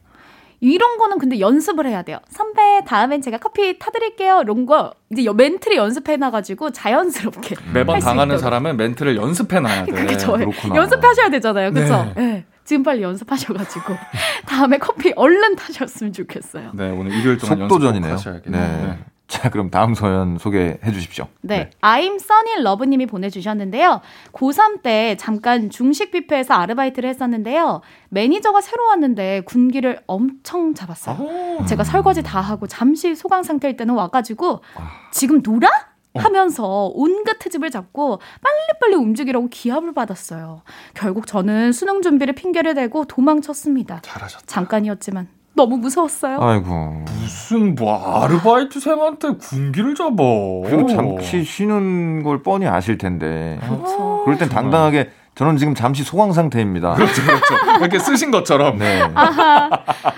[SPEAKER 8] 이런 거는 근데 연습을 해야 돼요. 선배, 다음엔 제가 커피 타드릴게요. 이런 거 이제 여- 멘트를 연습해놔가지고 자연스럽게.
[SPEAKER 9] 매번
[SPEAKER 8] 할수
[SPEAKER 9] 당하는. 사람은 멘트를 연습해 놔야 돼.
[SPEAKER 8] 그게 저예요.
[SPEAKER 1] 그렇구나.
[SPEAKER 8] 연습하셔야 되잖아요. 그쵸?
[SPEAKER 9] 네.
[SPEAKER 8] 네. 지금 빨리 연습하셔가지고 다음에 커피 얼른 타셨으면 좋겠어요.
[SPEAKER 9] 네, 오늘 일요일 동안
[SPEAKER 1] 속도전이네요.
[SPEAKER 9] 하셔야겠네요.
[SPEAKER 1] 네. 자, 그럼 다음 사연 소개해 주십시오.
[SPEAKER 8] 네. I'm Sunny Love님이 보내주셨는데요. 고3 때 잠깐 중식 뷔페에서 아르바이트를 했었는데요. 매니저가 새로 왔는데 군기를 엄청 잡았어요.
[SPEAKER 9] 아,
[SPEAKER 8] 제가 설거지 다 하고 잠시 소강 상태일 때는 와가지고
[SPEAKER 9] 아.
[SPEAKER 8] 지금 놀아? 하면서 온갖 트집을 잡고 빨리빨리 움직이라고 기합을 받았어요. 결국 저는 수능 준비를 핑계를 대고 도망쳤습니다.
[SPEAKER 9] 잘하셨다.
[SPEAKER 8] 잠깐이었지만 너무 무서웠어요.
[SPEAKER 1] 아이고.
[SPEAKER 9] 무슨 뭐 아르바이트생한테 군기를 잡아.
[SPEAKER 1] 그리고 잠시 쉬는 걸 뻔히 아실 텐데.
[SPEAKER 8] 그렇죠.
[SPEAKER 1] 그럴 땐 당당하게 저는 지금 잠시 소강 상태입니다.
[SPEAKER 9] 그렇죠, 그렇죠. 이렇게 쓰신 것처럼.
[SPEAKER 1] 네.
[SPEAKER 8] 아하.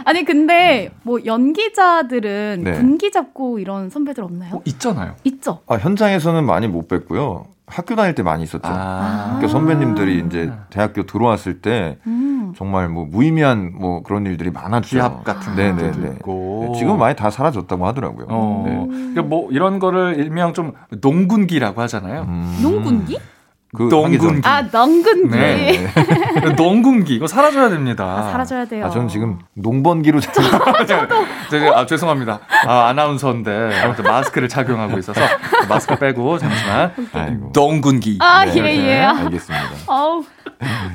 [SPEAKER 8] 아니 근데 뭐 연기자들은
[SPEAKER 1] 네.
[SPEAKER 8] 군기 잡고 이런 선배들 없나요?
[SPEAKER 9] 어, 있잖아요.
[SPEAKER 8] 있죠.
[SPEAKER 1] 아, 현장에서는 많이 못 뵀고요. 학교 다닐 때 많이 있었죠.
[SPEAKER 9] 아.
[SPEAKER 1] 학교 선배님들이 이제 대학교 들어왔을 때
[SPEAKER 8] 음.
[SPEAKER 1] 정말 뭐 무의미한 뭐 그런 일들이 많았죠.
[SPEAKER 9] 기합 같은
[SPEAKER 1] 네네네.
[SPEAKER 9] 것도 있고.
[SPEAKER 1] 지금 많이 다 사라졌다고 하더라고요.
[SPEAKER 9] 어.
[SPEAKER 1] 네.
[SPEAKER 9] 그러니까 뭐 이런 거를 일명 좀 농군기라고 하잖아요.
[SPEAKER 1] 음.
[SPEAKER 8] 농군기?
[SPEAKER 1] 그
[SPEAKER 9] 농군기.
[SPEAKER 1] 하기 전-
[SPEAKER 8] 아 농군기.
[SPEAKER 9] 네. 농군기 이거 사라져야 됩니다.
[SPEAKER 8] 아, 사라져야 돼요.
[SPEAKER 1] 아, 저는 지금 농번기로 잘
[SPEAKER 9] 제가 아, 죄송합니다. 아, 아나운서인데 아무튼 마스크를 착용하고 있어서 마스크 빼고 잠시만. 농군기.
[SPEAKER 8] 아,
[SPEAKER 1] 네,
[SPEAKER 8] 예,
[SPEAKER 1] 네,
[SPEAKER 8] 예.
[SPEAKER 1] 알겠습니다.
[SPEAKER 8] 아우,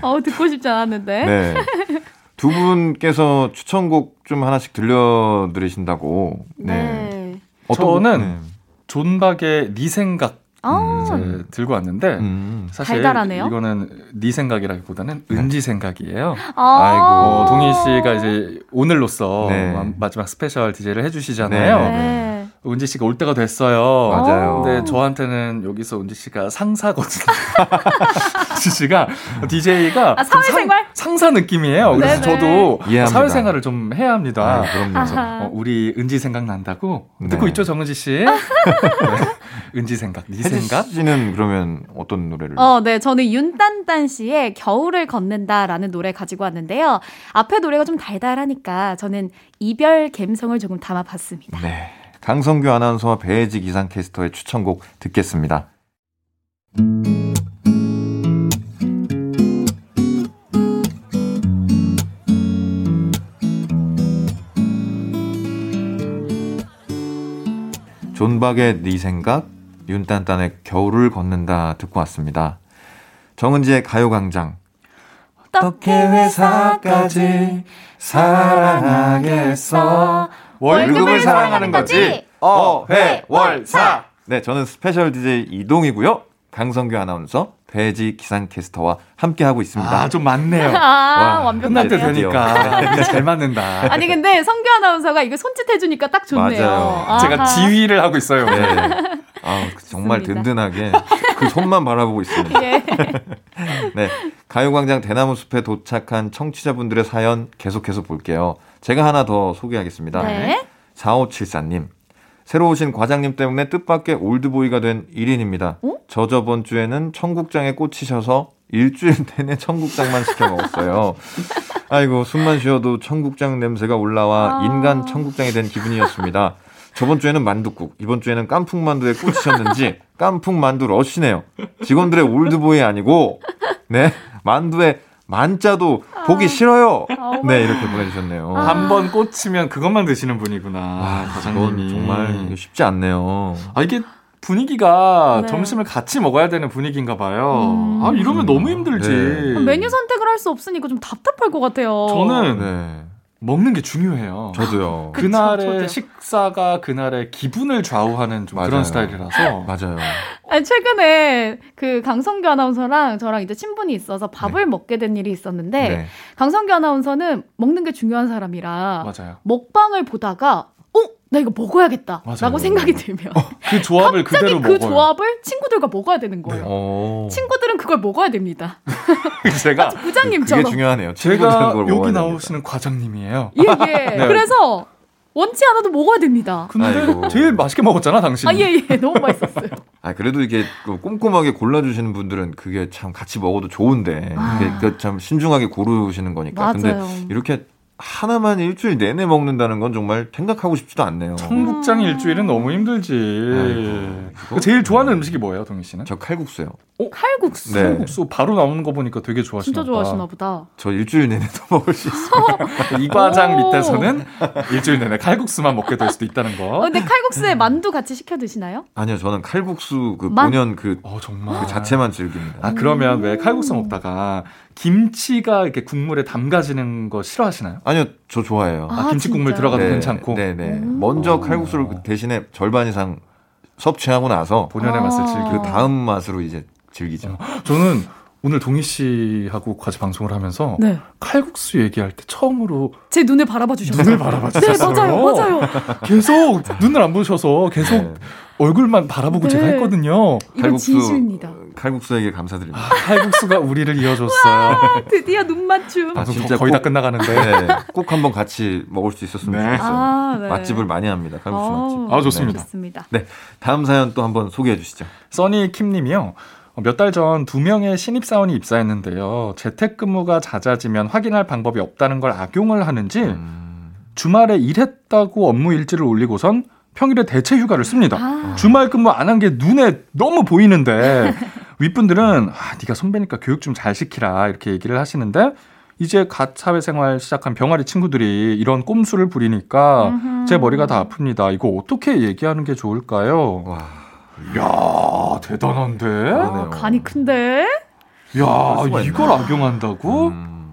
[SPEAKER 8] 아우 듣고 싶지 않았는데.
[SPEAKER 1] 네. 두 분께서 추천곡 좀 하나씩 들려드리신다고. 네.
[SPEAKER 8] 네.
[SPEAKER 1] 어떤
[SPEAKER 9] 저는
[SPEAKER 1] 곡? 네.
[SPEAKER 9] 존박의 네 생각
[SPEAKER 8] 아,
[SPEAKER 9] 이제 들고 왔는데
[SPEAKER 1] 음.
[SPEAKER 9] 사실
[SPEAKER 8] 달달하네요.
[SPEAKER 9] 이거는 네 생각이라기보다는 은지 생각이에요.
[SPEAKER 8] 아.
[SPEAKER 1] 아이고.
[SPEAKER 9] 어, 동휘 씨가 이제 오늘로써
[SPEAKER 1] 네.
[SPEAKER 9] 마- 마지막 special DJ를 해주시잖아요.
[SPEAKER 1] 네,
[SPEAKER 8] 네.
[SPEAKER 9] 은지 씨가 올 때가 됐어요.
[SPEAKER 1] 맞아요.
[SPEAKER 9] 근데 저한테는 여기서 은지 씨가 상사거든요. 은지 씨가 DJ가
[SPEAKER 8] 아, 사회생활?
[SPEAKER 9] 상 사 느낌이에요. 그래서
[SPEAKER 8] 네네.
[SPEAKER 9] 저도
[SPEAKER 1] 이해합니다.
[SPEAKER 9] 사회생활을 좀 해야 합니다.
[SPEAKER 1] 아, 그럼요.
[SPEAKER 9] 어, 우리 은지 생각 난다고
[SPEAKER 1] 네.
[SPEAKER 9] 듣고 있죠 정은지 씨? 네. 은지 생각, 네 생각.
[SPEAKER 1] 씨는 그러면 어떤 노래를?
[SPEAKER 8] 어, 네. 저는 윤딴딴 씨의 겨울을 걷는다라는 노래 가지고 왔는데요. 앞에 노래가 좀 달달하니까 저는 이별 감성을 조금 담아봤습니다.
[SPEAKER 1] 네. 강성규 아나운서와 배혜지 기상캐스터의 추천곡 듣겠습니다. 존박의 네 생각, 윤딴딴의 겨울을 걷는다 듣고 왔습니다. 정은지의 가요광장. 어떻게 회사까지 사랑하겠어? 월급을 사랑하는 거지. 어회월사. 네, 저는 special DJ 이동휘고요. 강성규 아나운서, 배혜지 기상캐스터와 함께 하고 있습니다.
[SPEAKER 9] 아, 좀 많네요.
[SPEAKER 8] 아, 완벽하네요.
[SPEAKER 9] 되니까 잘 맞는다.
[SPEAKER 8] 아니 근데 성규 아나운서가 이거 손짓 해주니까 딱 좋네요.
[SPEAKER 1] 맞아요.
[SPEAKER 9] 제가
[SPEAKER 8] 아하.
[SPEAKER 9] 지휘를 하고 있어요.
[SPEAKER 1] 네. 아, 정말
[SPEAKER 8] 좋습니다.
[SPEAKER 1] 든든하게 그 손만 바라보고 있습니다.
[SPEAKER 8] 예.
[SPEAKER 1] 네. 가요광장 대나무 숲에 도착한 청취자분들의 사연 계속해서 볼게요. 제가 하나 더 소개하겠습니다.
[SPEAKER 8] 네.
[SPEAKER 1] 4574님. 새로 오신 과장님 때문에 뜻밖의 올드보이가 된 1인입니다.
[SPEAKER 8] 어?
[SPEAKER 1] 저 저번 주에는 청국장에 꽂히셔서 일주일 내내 청국장만 시켜 먹었어요. 아이고, 숨만 쉬어도 청국장 냄새가 올라와
[SPEAKER 8] 아.
[SPEAKER 1] 인간 청국장이 된 기분이었습니다. 저번 주에는 만두국, 이번 주에는 깐풍만두에 꽂히셨는지 깐풍만두 러시네요. 직원들의 올드보이 아니고, 네, 만두에 만자도 보기 싫어요.
[SPEAKER 8] 아우.
[SPEAKER 1] 네, 이렇게 보내주셨네요.
[SPEAKER 9] 한번 꽂히면 그것만 드시는 분이구나.
[SPEAKER 1] 아,
[SPEAKER 9] 과장님이.
[SPEAKER 1] 정말 쉽지 않네요.
[SPEAKER 9] 아, 이게 분위기가
[SPEAKER 8] 네.
[SPEAKER 9] 점심을 같이 먹어야 되는 분위기인가 봐요.
[SPEAKER 8] 음.
[SPEAKER 9] 아, 이러면 너무 힘들지.
[SPEAKER 1] 네.
[SPEAKER 8] 메뉴 선택을 할 수 없으니까 좀 답답할 것 같아요.
[SPEAKER 9] 저는
[SPEAKER 1] 네,
[SPEAKER 9] 먹는 게 중요해요.
[SPEAKER 1] 저도요.
[SPEAKER 8] 그쵸,
[SPEAKER 9] 그날의
[SPEAKER 8] 저도요.
[SPEAKER 9] 식사가 그날의 기분을 좌우하는 좀
[SPEAKER 1] 맞아요.
[SPEAKER 9] 그런 스타일이라서.
[SPEAKER 1] 맞아요.
[SPEAKER 8] 아니, 최근에 그 강성규 아나운서랑 저랑 이제 친분이 있어서 밥을 먹게 된 일이 있었는데
[SPEAKER 1] 네.
[SPEAKER 8] 강성규 아나운서는 먹는 게 중요한 사람이라
[SPEAKER 9] 맞아요.
[SPEAKER 8] 먹방을 보다가 어? 나 이거 먹어야겠다
[SPEAKER 9] 맞아요.
[SPEAKER 8] 라고 생각이 들면
[SPEAKER 9] 그 조합을
[SPEAKER 8] 갑자기
[SPEAKER 9] 그대로
[SPEAKER 8] 그
[SPEAKER 9] 먹어요.
[SPEAKER 8] 조합을 친구들과 먹어야 되는 거예요.
[SPEAKER 1] 어.
[SPEAKER 8] 친구들은 그걸 먹어야 됩니다.
[SPEAKER 9] 제가
[SPEAKER 1] 그게
[SPEAKER 8] 부장님처럼.
[SPEAKER 1] 중요하네요.
[SPEAKER 9] 제가 여기
[SPEAKER 1] 됩니다.
[SPEAKER 9] 나오시는 과장님이에요.
[SPEAKER 8] 예, 예.
[SPEAKER 9] 네.
[SPEAKER 8] 그래서 원치 않아도 먹어야 됩니다.
[SPEAKER 9] 근데
[SPEAKER 1] 아이고.
[SPEAKER 9] 제일 맛있게 먹었잖아, 당신.
[SPEAKER 8] 아, 예, 예. 너무 맛있었어요.
[SPEAKER 1] 아 그래도 이게 그 꼼꼼하게 골라주시는 분들은 그게 참 같이 먹어도 좋은데
[SPEAKER 8] 아.
[SPEAKER 1] 이게 그참 신중하게 고르시는 거니까. 근데
[SPEAKER 8] 맞아요.
[SPEAKER 1] 이렇게 하나만 일주일 내내 먹는다는 건 정말 생각하고 싶지도 않네요.
[SPEAKER 9] 청국장 일주일은 너무 힘들지.
[SPEAKER 1] 아이고.
[SPEAKER 9] 제일 좋아하는 음식이 뭐예요, 동희 씨는?
[SPEAKER 1] 저 칼국수요.
[SPEAKER 8] 칼국수.
[SPEAKER 1] 네.
[SPEAKER 9] 청국수 바로 나오는 거 보니까 되게 좋아하시나
[SPEAKER 8] 진짜
[SPEAKER 9] 봐.
[SPEAKER 8] 좋아하시나 보다.
[SPEAKER 1] 저 일주일 내내도 먹을 수 있어요.
[SPEAKER 9] 이 과장
[SPEAKER 8] 오.
[SPEAKER 9] 밑에서는 일주일 내내 칼국수만 먹게 될 수도 있다는 거.
[SPEAKER 8] 어, 근데 칼국수에 만두 같이 시켜 드시나요?
[SPEAKER 1] 아니요, 저는 칼국수 그
[SPEAKER 8] 맛?
[SPEAKER 1] 본연 그,
[SPEAKER 9] 어 정말.
[SPEAKER 1] 그 자체만 즐깁니다.
[SPEAKER 9] 아 그러면 왜 칼국수 먹다가 김치가 이렇게 국물에 담가지는 거 싫어하시나요?
[SPEAKER 1] 아니요, 저 좋아해요.
[SPEAKER 9] 아,
[SPEAKER 8] 아,
[SPEAKER 9] 김치 국물? 들어가도
[SPEAKER 1] 네,
[SPEAKER 9] 괜찮고.
[SPEAKER 1] 네네.
[SPEAKER 8] 음.
[SPEAKER 1] 먼저
[SPEAKER 9] 어.
[SPEAKER 1] 칼국수를 그 대신에 절반 이상 섭취하고 나서
[SPEAKER 9] 본연의 맛을 즐기고.
[SPEAKER 1] 그 다음 맛으로 이제 즐기죠.
[SPEAKER 9] 저는 오늘 동희 씨하고 같이 방송을 하면서
[SPEAKER 8] 네.
[SPEAKER 9] 칼국수 얘기할 때 처음으로
[SPEAKER 8] 제 눈을 바라봐 주셨어요.
[SPEAKER 9] 눈을 바라봐 주셨어요.
[SPEAKER 8] 네, 맞아요, 맞아요.
[SPEAKER 9] 계속 눈을 안 보셔서 계속
[SPEAKER 1] 네.
[SPEAKER 9] 얼굴만 바라보고
[SPEAKER 8] 네.
[SPEAKER 9] 제가 했거든요.
[SPEAKER 8] 이건 진실입니다.
[SPEAKER 1] 칼국수에게 감사드립니다.
[SPEAKER 9] 칼국수가 우리를 이어줬어요.
[SPEAKER 8] 드디어 눈 맞춤.
[SPEAKER 1] 아, 진짜
[SPEAKER 9] 거의 다
[SPEAKER 1] 꼭-
[SPEAKER 9] 끝나가는데.
[SPEAKER 1] 네, 꼭 한번 같이 먹을 수 있었으면
[SPEAKER 9] 네.
[SPEAKER 1] 좋겠어요.
[SPEAKER 8] 아, 네.
[SPEAKER 1] 맛집을 많이 합니다. 칼국수
[SPEAKER 8] 아우,
[SPEAKER 1] 맛집.
[SPEAKER 9] 아, 좋습니다.
[SPEAKER 8] 좋습니다.
[SPEAKER 1] 네. 다음 사연 또 한번 소개해 주시죠.
[SPEAKER 9] 써니 킴님이요. 몇 달 전 두 명의 신입사원이 입사했는데요. 재택근무가 잦아지면 확인할 방법이 없다는 걸 악용을 하는지
[SPEAKER 1] 음,
[SPEAKER 9] 주말에 일했다고 업무 일지를 올리고선 평일에 대체 휴가를 씁니다.
[SPEAKER 8] 아.
[SPEAKER 9] 주말 근무 안 한 게 눈에 너무 보이는데 윗분들은 아, 네가 선배니까 교육 좀 잘 시키라 이렇게 얘기를 하시는데 이제 갓 사회생활 시작한 병아리 친구들이 이런 꼼수를 부리니까
[SPEAKER 8] 음흠.
[SPEAKER 9] 제 머리가 다 아픕니다. 이거 어떻게 얘기하는 게 좋을까요?
[SPEAKER 1] 와.
[SPEAKER 9] 야 대단한데?
[SPEAKER 1] 그러네요.
[SPEAKER 8] 간이 큰데?
[SPEAKER 9] 야 이걸? 악용한다고?
[SPEAKER 1] 음,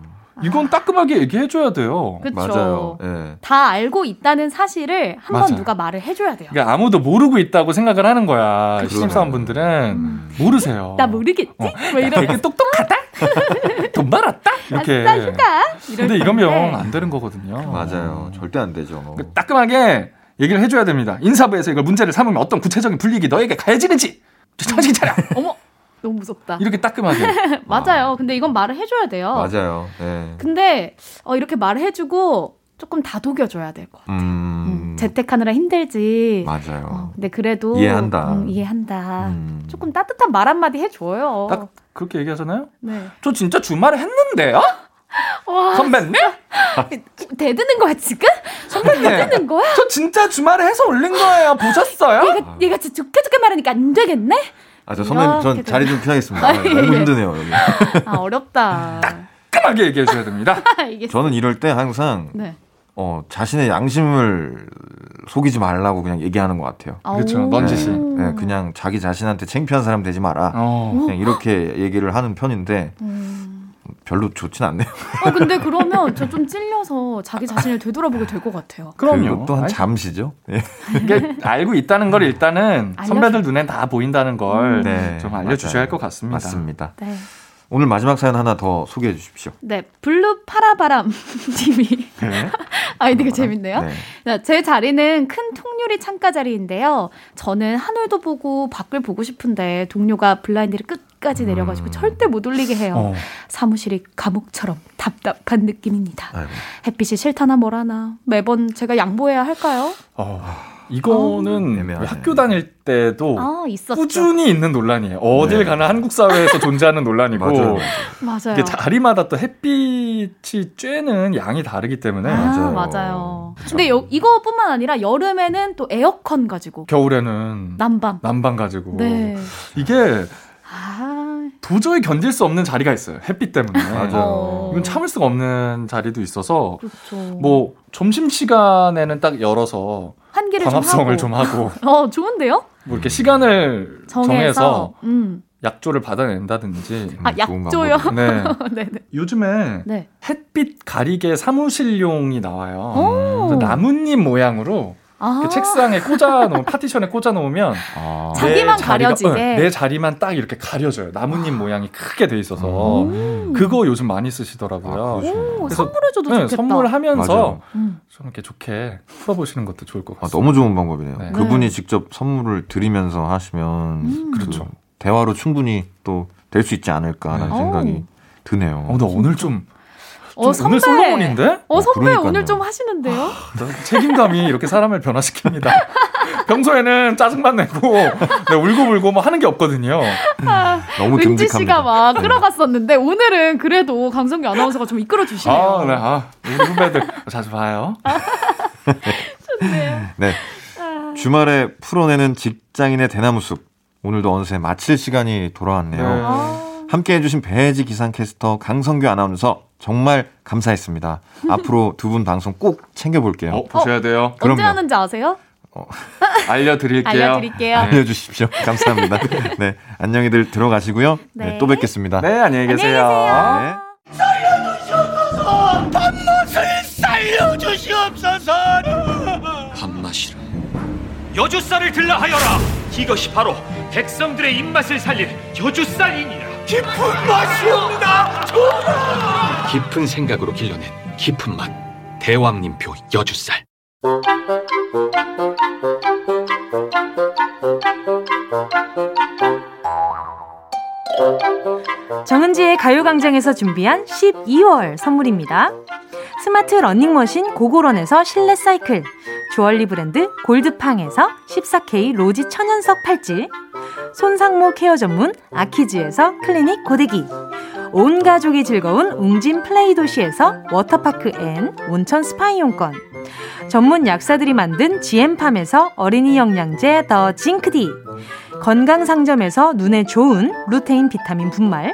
[SPEAKER 9] 이건 따끔하게 얘기해줘야 돼요.
[SPEAKER 8] 그쵸.
[SPEAKER 1] 맞아요. 예.
[SPEAKER 8] 다 알고 있다는 사실을 한번
[SPEAKER 9] 맞아요.
[SPEAKER 8] 누가 말을 해줘야 돼요.
[SPEAKER 9] 그러니까 아무도 모르고 있다고 생각을 하는 거야.
[SPEAKER 1] 그러네.
[SPEAKER 9] 신입사원분들은 모르세요.
[SPEAKER 8] 나 모르겠지?
[SPEAKER 9] 어.
[SPEAKER 8] 뭐 이런.
[SPEAKER 9] 되게 똑똑하다? 돈 벌었다? 이렇게.
[SPEAKER 8] 아싸 휴가. 이럴
[SPEAKER 9] 근데 이러면. 안 되는 거거든요.
[SPEAKER 1] 맞아요. 절대 안 되죠.
[SPEAKER 9] 그 따끔하게 얘기를 해줘야 됩니다. 인사부에서 이걸 문제를 삼으면 어떤 구체적인 불이익이 너에게 가해지는지 정신 차려.
[SPEAKER 8] 어머, 너무 무섭다.
[SPEAKER 9] 이렇게 따끔하게.
[SPEAKER 8] 맞아요. 근데 이건 말을 해줘야 돼요.
[SPEAKER 1] 맞아요. 예.
[SPEAKER 8] 근데 어, 이렇게 말을 해주고 조금 다독여줘야 될 것 같아요.
[SPEAKER 1] 음,
[SPEAKER 8] 음, 재택하느라 힘들지.
[SPEAKER 1] 맞아요.
[SPEAKER 8] 어, 근데 그래도
[SPEAKER 1] 이해한다.
[SPEAKER 8] 음, 이해한다.
[SPEAKER 1] 음.
[SPEAKER 8] 조금 따뜻한 말 한마디 해줘요.
[SPEAKER 9] 딱 그렇게 얘기하잖아요.
[SPEAKER 8] 네.
[SPEAKER 9] 저 진짜 주말에 했는데요?
[SPEAKER 8] 와,
[SPEAKER 9] 선배님?
[SPEAKER 8] 대드는 거야 지금?
[SPEAKER 9] 선배님?
[SPEAKER 8] 대드는 거야?
[SPEAKER 9] 저 진짜 주말에 해서 올린 거예요. 보셨어요?
[SPEAKER 8] 얘가 얘가 진짜 좋게 좋게 말하니까 안 되겠네?
[SPEAKER 1] 아, 저 선배님, 전 자리 좀 피하겠습니다.
[SPEAKER 8] 아,
[SPEAKER 1] 네,
[SPEAKER 8] 예,
[SPEAKER 1] 너무
[SPEAKER 8] 예.
[SPEAKER 1] 힘드네요, 여기.
[SPEAKER 8] 아 어렵다.
[SPEAKER 9] 따끔하게 얘기해 줘야 됩니다.
[SPEAKER 8] 이게
[SPEAKER 1] 저는 이럴 때 항상,
[SPEAKER 8] 네.
[SPEAKER 1] 어, 자신의 양심을 속이지 말라고 그냥 얘기하는 것 같아요.
[SPEAKER 9] 그렇죠.
[SPEAKER 8] 오.
[SPEAKER 9] 넌지시.
[SPEAKER 1] 네, 그냥 자기 자신한테 창피한 사람 되지 마라.
[SPEAKER 9] 어.
[SPEAKER 1] 그냥 이렇게 얘기를 하는 편인데,
[SPEAKER 8] 음.
[SPEAKER 1] 별로 좋진 않네요.
[SPEAKER 8] 어 근데 그러면 저 좀 찔려서 자기 자신을 되돌아보게 될 것 같아요.
[SPEAKER 9] 그럼요.
[SPEAKER 1] 또한 잠시죠. 예.
[SPEAKER 9] 이게 알고 있다는 걸 일단은
[SPEAKER 8] 알려줘.
[SPEAKER 9] 선배들 눈엔 다 보인다는 걸좀
[SPEAKER 1] 네,
[SPEAKER 9] 알려주셔야. 할 것 같습니다.
[SPEAKER 1] 맞습니다.
[SPEAKER 8] 네.
[SPEAKER 1] 오늘 마지막 사연 하나 더 소개해 주십시오.
[SPEAKER 8] 네, 블루 파라바람 님이
[SPEAKER 9] 네.
[SPEAKER 8] 아이디가 재밌네요.
[SPEAKER 1] 네.
[SPEAKER 8] 자, 제 자리는 큰 통유리 창가 자리인데요. 저는 하늘도 보고 밖을 보고 싶은데 동료가 블라인드를 끝 까지 내려가지고
[SPEAKER 1] 음.
[SPEAKER 8] 절대 못 올리게 해요.
[SPEAKER 9] 어.
[SPEAKER 8] 사무실이 감옥처럼 답답한 느낌입니다.
[SPEAKER 1] 아이고.
[SPEAKER 8] 햇빛이 싫다나 뭐라나 매번 제가 양보해야 할까요?
[SPEAKER 9] 어, 이거는
[SPEAKER 1] 애매하네.
[SPEAKER 9] 학교 다닐 때도
[SPEAKER 8] 아.
[SPEAKER 9] 꾸준히 있는 논란이에요. 어딜
[SPEAKER 1] 네.
[SPEAKER 9] 가나 한국 사회에서 존재하는 논란이고
[SPEAKER 1] 맞아요.
[SPEAKER 8] 맞아요.
[SPEAKER 9] 이게 자리마다 또 햇빛이 쬐는 양이 다르기 때문에
[SPEAKER 8] 아,
[SPEAKER 1] 맞아요.
[SPEAKER 8] 맞아요. 근데 여, 이거뿐만 아니라 여름에는 또 에어컨 가지고
[SPEAKER 9] 겨울에는
[SPEAKER 8] 난방.
[SPEAKER 9] 난방 가지고
[SPEAKER 8] 네.
[SPEAKER 9] 이게
[SPEAKER 8] 아,
[SPEAKER 9] 도저히 견딜 수 없는 자리가 있어요. 햇빛 때문에.
[SPEAKER 1] 맞아요.
[SPEAKER 9] 이건 참을 수가 없는 자리도 있어서
[SPEAKER 8] 그렇죠.
[SPEAKER 9] 뭐 점심 시간에는 딱 열어서
[SPEAKER 8] 환기를
[SPEAKER 9] 광합성을 좀좀
[SPEAKER 8] 하고.
[SPEAKER 9] 하고
[SPEAKER 8] 어, 좋은데요?
[SPEAKER 9] 뭐 이렇게 시간을
[SPEAKER 8] 정해서.
[SPEAKER 9] 정해서
[SPEAKER 8] 음.
[SPEAKER 9] 약조를 받아낸다든지.
[SPEAKER 8] 아,
[SPEAKER 1] 좋은
[SPEAKER 8] 약조요?
[SPEAKER 9] 네.
[SPEAKER 8] 네, 네.
[SPEAKER 9] 요즘에
[SPEAKER 8] 네.
[SPEAKER 9] 햇빛 가리개 사무실용이 나와요. 나뭇잎 모양으로
[SPEAKER 8] 아.
[SPEAKER 9] 이렇게 책상에 꽂아 놓으면 파티션에 꽂아 놓으면
[SPEAKER 1] 아.
[SPEAKER 8] 자기만
[SPEAKER 9] 자리가-
[SPEAKER 8] 가려지게.
[SPEAKER 9] 응, 내 자리만 딱 이렇게 가려져요. 나뭇잎 모양이 크게 돼 있어서
[SPEAKER 8] 음.
[SPEAKER 9] 그거 요즘 많이 쓰시더라고요.
[SPEAKER 1] 아,
[SPEAKER 9] 그래서-
[SPEAKER 8] 선물해줘도
[SPEAKER 9] 네,
[SPEAKER 8] 좋겠다.
[SPEAKER 9] 선물하면서.
[SPEAKER 8] 음.
[SPEAKER 9] 좀 이렇게 좋게 풀어보시는 것도 좋을 것
[SPEAKER 1] 아,
[SPEAKER 9] 같습니다.
[SPEAKER 1] 너무 좋은 방법이네요.
[SPEAKER 9] 네.
[SPEAKER 1] 그분이
[SPEAKER 8] 네.
[SPEAKER 1] 직접 선물을 드리면서 하시면
[SPEAKER 8] 음.
[SPEAKER 1] 그
[SPEAKER 9] 그렇죠.
[SPEAKER 1] 대화로 충분히 또 될 수 있지 않을까라는
[SPEAKER 9] 네.
[SPEAKER 1] 생각이
[SPEAKER 8] 오.
[SPEAKER 1] 드네요.
[SPEAKER 9] 어, 나 오늘 좀,
[SPEAKER 8] 어,
[SPEAKER 9] 좀 오늘
[SPEAKER 8] 선배.
[SPEAKER 9] 솔로몬인데?
[SPEAKER 8] 어,
[SPEAKER 1] 어,
[SPEAKER 8] 선배
[SPEAKER 1] 그러니까요.
[SPEAKER 8] 오늘 좀 하시는데요?
[SPEAKER 9] 나 책임감이 이렇게 사람을 변화시킵니다. 평소에는 짜증만 내고 네, 울고불고 뭐 하는 게 없거든요.
[SPEAKER 1] 너무
[SPEAKER 8] 은지
[SPEAKER 1] 듬직합니다.
[SPEAKER 8] 씨가 막
[SPEAKER 1] 네.
[SPEAKER 8] 끌어갔었는데 오늘은 그래도 강성규 아나운서가 좀 이끌어 주시네요.
[SPEAKER 9] 아, 네, 아, 우리 후배들 자주 봐요.
[SPEAKER 1] 네. 주말에 풀어내는 직장인의 대나무 숲. 오늘도 어느새 마칠 시간이 돌아왔네요.
[SPEAKER 9] 네.
[SPEAKER 8] 아,
[SPEAKER 1] 함께 해주신 배혜지 기상캐스터 강성규 아나운서 정말 감사했습니다. 앞으로 두 분 방송 꼭 챙겨볼게요.
[SPEAKER 9] 어, 보셔야 돼요.
[SPEAKER 8] 언제
[SPEAKER 1] 그럼요.
[SPEAKER 8] 하는지 아세요?
[SPEAKER 9] 알려드릴게요.
[SPEAKER 8] 알려드릴게요.
[SPEAKER 1] 알려주십시오. 감사합니다. 네, 안녕히들 들어가시고요. 네,
[SPEAKER 8] 네.
[SPEAKER 1] 또 뵙겠습니다.
[SPEAKER 9] 네, 안녕히 계세요.
[SPEAKER 1] 네.
[SPEAKER 2] 밥맛이라 여주살을 들라 하여라
[SPEAKER 11] 이것이 바로 백성들의 입맛을 살릴 여주쌀이니라.
[SPEAKER 12] 깊은 맛이옵니다. 전하.
[SPEAKER 11] 깊은 생각으로 길러낸 깊은 맛. 대왕님표 여주쌀.
[SPEAKER 7] 정은지의 가요광장에서 준비한 12월 선물입니다. 스마트 러닝머신 고고런에서 실내 사이클, 주얼리 브랜드 골드팡에서 14K 로지 천연석 팔찌, 손상모 케어 전문 아키즈에서 클리닉 고데기, 온 가족이 즐거운 웅진 플레이 도시에서 워터파크 and 온천 스파 이용권, 전문 약사들이 만든 GM팜에서 어린이 영양제 더 징크디, 건강 상점에서 눈에 좋은 루테인 비타민 분말,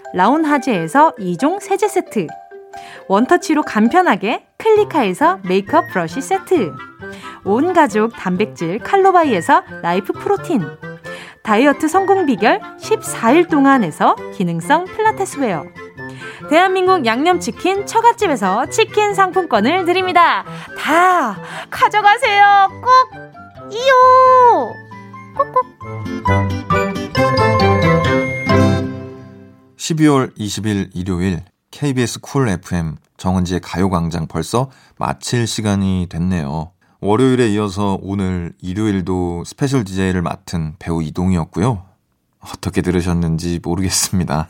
[SPEAKER 7] 라운하제에서 2종 세제 세트, 원터치로 간편하게 클리카에서 메이크업 브러쉬 세트, 온 가족 단백질 칼로바이에서 라이프 프로틴, 다이어트 성공 비결 14일 동안에서 기능성 필라테스 웨어, 대한민국 양념치킨 처갓집에서 치킨 상품권을 드립니다. 다 가져가세요. 꼭 이요. 꾹꾹.
[SPEAKER 1] 12월 20일 일요일 KBS 쿨 FM 정은지의 가요광장 벌써 마칠 시간이 됐네요. 월요일에 이어서 오늘 일요일도 special DJ를 맡은 배우 이동휘였고요. 어떻게 들으셨는지 모르겠습니다.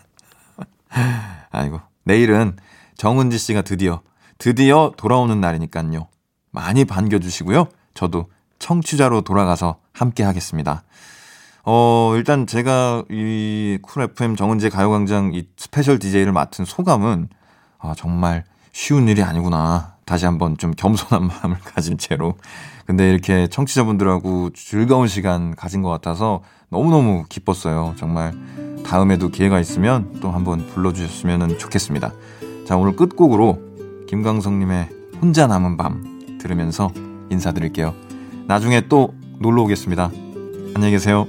[SPEAKER 1] 아이고. 내일은 정은지 씨가 드디어, 드디어 돌아오는 날이니까요. 많이 반겨주시고요. 저도 청취자로 돌아가서 함께 하겠습니다. 어, 일단 제가 이 쿨 FM 정은지 가요광장 이 special DJ를 맡은 소감은 아, 정말 쉬운 일이 아니구나. 다시 한번 좀 겸손한 마음을 가진 채로. 근데 이렇게 청취자분들하고 즐거운 시간 가진 것 같아서 너무너무 기뻤어요. 정말 다음에도 기회가 있으면 또 한번 불러주셨으면 좋겠습니다. 자, 오늘 끝곡으로 김광석님의 혼자 남은 밤 들으면서 인사드릴게요. 나중에 또 놀러 오겠습니다. 안녕히 계세요.